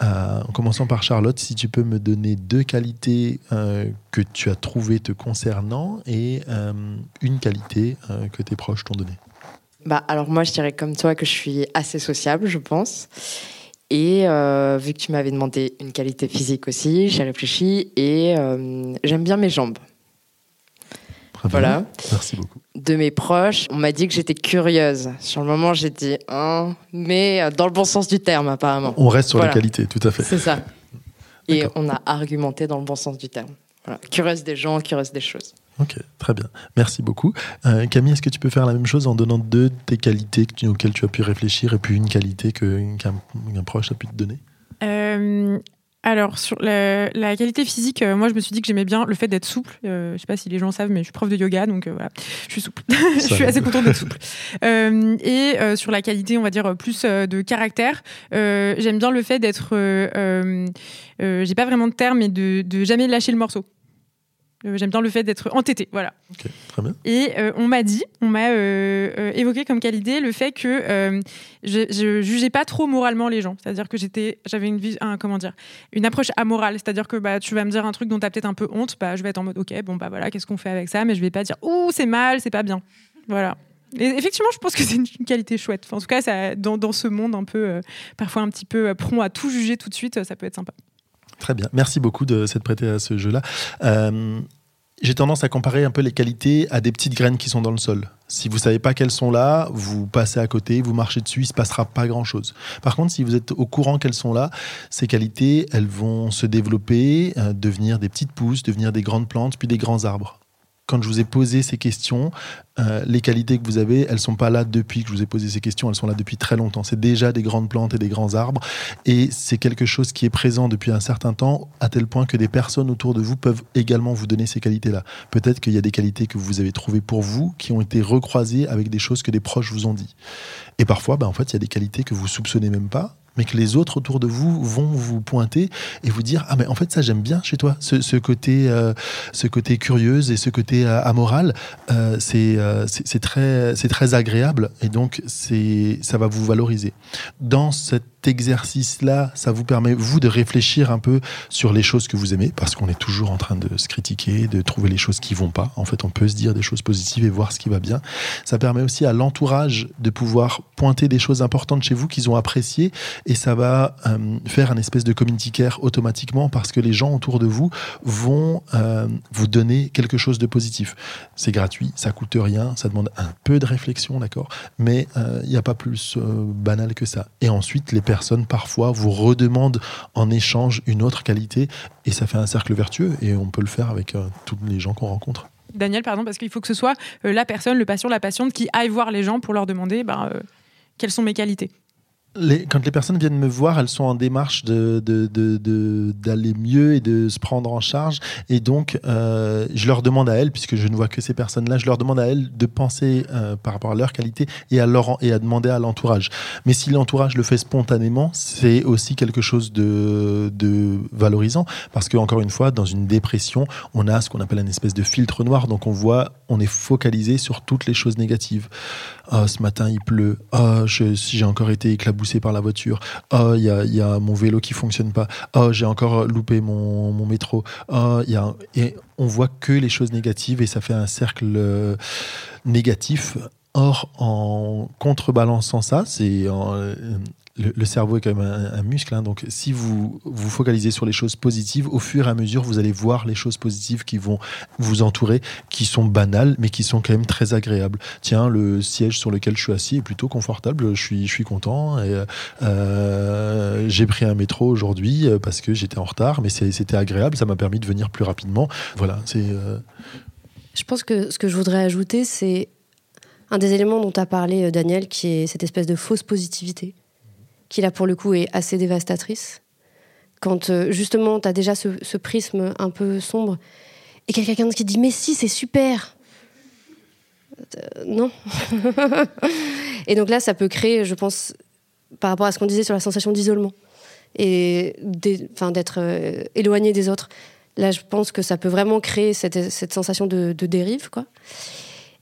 euh, en commençant par Charlotte, si tu peux me donner deux qualités euh, que tu as trouvées te concernant et euh, une qualité que tes proches t'ont donnée. Bah, alors moi, je dirais comme toi que je suis assez sociable, je pense. Et vu que tu m'avais demandé une qualité physique aussi, j'ai réfléchi et j'aime bien mes jambes. Voilà. Merci beaucoup. De mes proches, on m'a dit que j'étais curieuse. Sur le moment, j'ai dit, hein, mais dans le bon sens du terme, apparemment. On reste sur la qualité, tout à fait. C'est ça. Et on a argumenté dans le bon sens du terme. Curieuse des gens, curieuse des choses. Ok, très bien. Merci beaucoup. Euh, Camille, est-ce que tu peux faire la même chose en donnant deux des qualités auxquelles tu as pu réfléchir et puis une qualité qu'un proche a pu te donner? Euh, alors, sur la, qualité physique, euh, moi, je me suis dit que j'aimais bien le fait d'être souple. Euh, je sais pas si les gens savent, mais je suis prof de yoga, donc euh, voilà, je suis souple. je suis assez contente d'être souple. et sur la qualité, on va dire, plus de caractère, j'aime bien le fait d'être... J'ai pas vraiment de terme, mais de, de jamais lâcher le morceau. Euh, j'aime bien le fait d'être entêté, voilà. très bien. Et euh, on m'a dit, on m'a euh, évoqué comme qualité le fait que je, je, jugeais pas trop moralement les gens. C'est-à-dire que j'étais, j'avais une un, comment dire, une approche amorale. C'est-à-dire que bah, tu vas me dire un truc dont tu as peut-être un peu honte, bah, je vais être en mode ok, bon bah voilà, qu'est-ce qu'on fait avec ça, mais je vais pas dire ouh c'est mal, c'est pas bien. Voilà. Et effectivement, je pense que c'est une, qualité chouette. en tout cas, ça, dans, dans, ce monde un peu, parfois un petit peu prompt à tout juger tout de suite, ça peut être sympa. Très bien. Merci beaucoup de s'être prêté à ce jeu-là. Euh, j'ai tendance à comparer un peu les qualités à des petites graines qui sont dans le sol. Si vous savez pas qu'elles sont là, vous passez à côté, vous marchez dessus, il se passera pas grand chose. Par contre, si vous êtes au courant qu'elles sont là, ces qualités, elles vont se développer, euh, devenir des petites pousses, devenir des grandes plantes, puis des grands arbres quand je vous ai posé ces questions, euh, les qualités que vous avez, elles sont pas là depuis que je vous ai posé ces questions, elles sont là depuis très longtemps. C'est déjà des grandes plantes et des grands arbres, et c'est quelque chose qui est présent depuis un certain temps, à tel point que des personnes autour de vous peuvent également vous donner ces qualités-là. Peut-être qu'il y a des qualités que vous avez trouvées pour vous, qui ont été recroisées avec des choses que des proches vous ont dit. Et parfois, ben, en fait, il y a des qualités que vous soupçonnez même pas, mais que les autres autour de vous vont vous pointer et vous dire ah mais en fait ça j'aime bien chez toi ce, côté euh, ce côté curieuse et ce côté euh, amoral euh, c'est c'est très c'est très agréable et donc c'est ça va vous valoriser. Dans cet exercice-là, ça vous permet, vous, de réfléchir un peu sur les choses que vous aimez, parce qu'on est toujours en train de se critiquer, de trouver les choses qui vont pas. En fait, on peut se dire des choses positives et voir ce qui va bien. Ça permet aussi à l'entourage de pouvoir pointer des choses importantes chez vous qu'ils ont appréciées, et ça va euh, faire un espèce de community care automatiquement, parce que les gens autour de vous vont euh, vous donner quelque chose de positif. C'est gratuit, ça coûte rien, ça demande un peu de réflexion, d'accord, mais euh, il n'y a pas plus banal que ça. Et ensuite, les personnes parfois vous redemandent en échange une autre qualité et ça fait un cercle vertueux et on peut le faire avec euh, tous les gens qu'on rencontre. Daniel, pardon, parce qu'il faut que ce soit euh, la personne, le patient, la patiente qui aille voir les gens pour leur demander ben, quelles sont mes qualités quand les personnes viennent me voir, elles sont en démarche de, d'aller mieux et de se prendre en charge. Et donc, euh, je leur demande à elles, puisque je ne vois que ces personnes-là, je leur demande à elles de penser euh, par rapport à leur qualité et à, leur, et à demander à l'entourage. Mais si l'entourage le fait spontanément, c'est aussi quelque chose de, de valorisant. Parce que, encore une fois, dans une dépression, on a ce qu'on appelle une espèce de filtre noir. Donc, on voit, on est focalisé sur toutes les choses négatives. Oh, ce matin, il pleut. Oh, je, j'ai encore été éclaboussé par la voiture. Oh, il y a, mon vélo qui fonctionne pas. Oh, j'ai encore loupé mon, métro. Oh, y a, et on voit que les choses négatives et ça fait un cercle euh, négatif. Or, en contrebalançant ça, c'est le, cerveau est quand même un, muscle. Hein. donc, si vous vous focalisez sur les choses positives, au fur et à mesure, vous allez voir les choses positives qui vont vous entourer, qui sont banales, mais qui sont quand même très agréables. Tiens, le siège sur lequel je suis assis est plutôt confortable. Je suis, je suis content. Euh, j'ai pris un métro aujourd'hui euh, parce que j'étais en retard, mais c'était agréable. Ça m'a permis de venir plus rapidement. Voilà. C'est. Euh, je pense que ce que je voudrais ajouter, c'est un des éléments dont as parlé, Daniel, qui est cette espèce de fausse positivité qui là pour le coup est assez dévastatrice. Quand euh, justement tu as déjà ce, prisme un peu sombre et qu'il y a quelqu'un qui dit mais si c'est super. Euh, non. et donc là ça peut créer, je pense, par rapport à ce qu'on disait sur la sensation d'isolement et d'être euh, éloigné des autres. Là, je pense que ça peut vraiment créer cette, sensation de, dérive, quoi.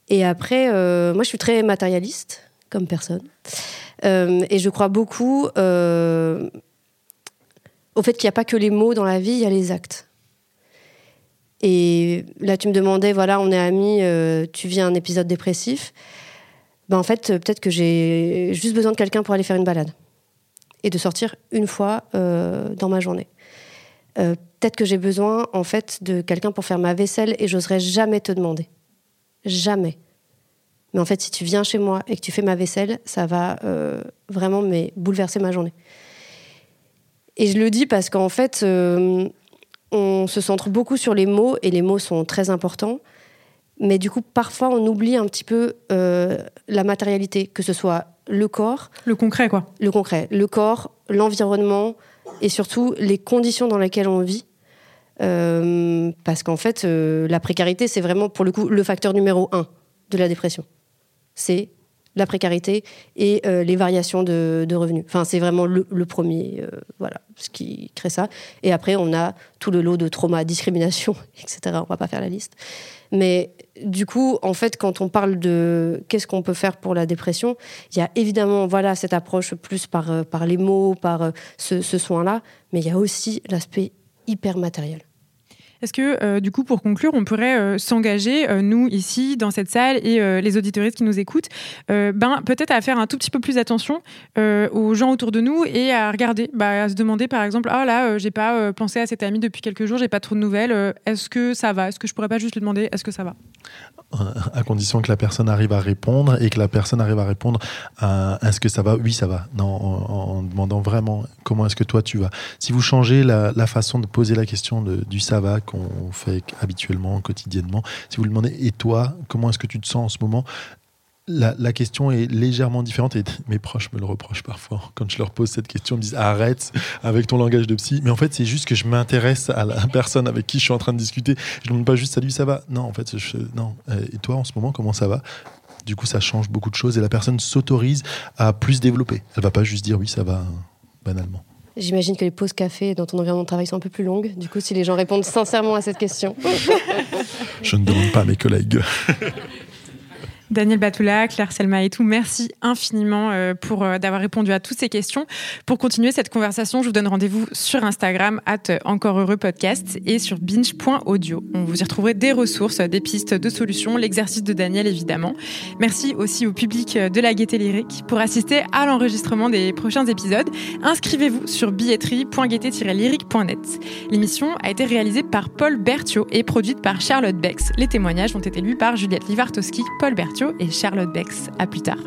Et après, moi, je suis très matérialiste comme personne. Euh, et je crois beaucoup euh, au fait qu'il n'y a pas que les mots dans la vie, il y a les actes. Et là, tu me demandais, voilà, on est amis, euh, tu vis un épisode dépressif. Ben, en fait, peut-être que j'ai juste besoin de quelqu'un pour aller faire une balade et de sortir une fois dans ma journée. peut-être que j'ai besoin, en fait, de quelqu'un pour faire ma vaisselle et j'oserais jamais te demander. Jamais. Mais en fait, si tu viens chez moi et que tu fais ma vaisselle, ça va euh, vraiment mais, bouleverser ma journée. Et je le dis parce qu'en fait, euh, on se centre beaucoup sur les mots et les mots sont très importants. Mais du coup, parfois, on oublie un petit peu euh, la matérialité, que ce soit le corps. Le concret, quoi. Le concret. Le corps, l'environnement et surtout les conditions dans lesquelles on vit. parce qu'en fait, la précarité, c'est vraiment, pour le coup, le facteur numéro un de la dépression c'est la précarité et euh, les variations de, revenus. Enfin, c'est vraiment le, premier, euh, voilà, ce qui crée ça. Et après, on a tout le lot de trauma, discrimination, etc. On va pas faire la liste. Mais du coup, en fait, quand on parle de qu'est-ce qu'on peut faire pour la dépression, il y a évidemment, voilà, cette approche plus par, euh, par les mots, par ce soin-là, mais il y a aussi l'aspect hyper matériel. Est-ce que, euh, du coup, pour conclure, on pourrait euh, s'engager, euh, nous, ici, dans cette salle, et les auditoristes qui nous écoutent, ben, peut-être à faire un tout petit peu plus attention aux gens autour de nous et à regarder, bah, à se demander, par exemple, ah là, j'ai pas pensé à cet ami depuis quelques jours, j'ai pas trop de nouvelles, est-ce que ça va? Est-ce que je pourrais pas juste lui demander, est-ce que ça va? À condition que la personne arrive à répondre et que la personne arrive à répondre à est-ce que ça va? Oui, ça va. Non, en, demandant vraiment comment est-ce que toi tu vas? Si vous changez la, façon de poser la question du ça va qu'on fait habituellement, quotidiennement, si vous le demandez et toi, comment est-ce que tu te sens en ce moment? La, question est légèrement différente et mes proches me le reprochent parfois. Quand je leur pose cette question, ils me disent arrête avec ton langage de psy. Mais en fait, c'est juste que je m'intéresse à la personne avec qui je suis en train de discuter. Je ne demande pas juste salut, ça va? Non, en fait, non. Euh, et toi, en ce moment, comment ça va? Du coup, ça change beaucoup de choses et la personne s'autorise à plus développer. Elle va pas juste dire oui, ça va banalement. J'imagine que les pauses café dans ton environnement de travail sont un peu plus longues. Du coup, si les gens répondent sincèrement à cette question. je ne demande pas à mes collègues. Daniel Batoula, Claire Selma et tout, merci infiniment euh, pour euh, d'avoir répondu à toutes ces questions. Pour continuer cette conversation, je vous donne rendez-vous sur Instagram, at encore heureux podcast et sur binge.audio. On vous y retrouverez des ressources, des pistes de solutions, l'exercice de Daniel évidemment. Merci aussi au public de la Gaieté Lyrique pour assister à l'enregistrement des prochains épisodes. Inscrivez-vous sur billetterie.gaieté-lyrique.net. L'émission a été réalisée par Paul Berthiaud et produite par Charlotte Bex. Les témoignages ont été lus par Juliette Livartowski, Paul Berthiaud et Charlotte Bex. À plus tard.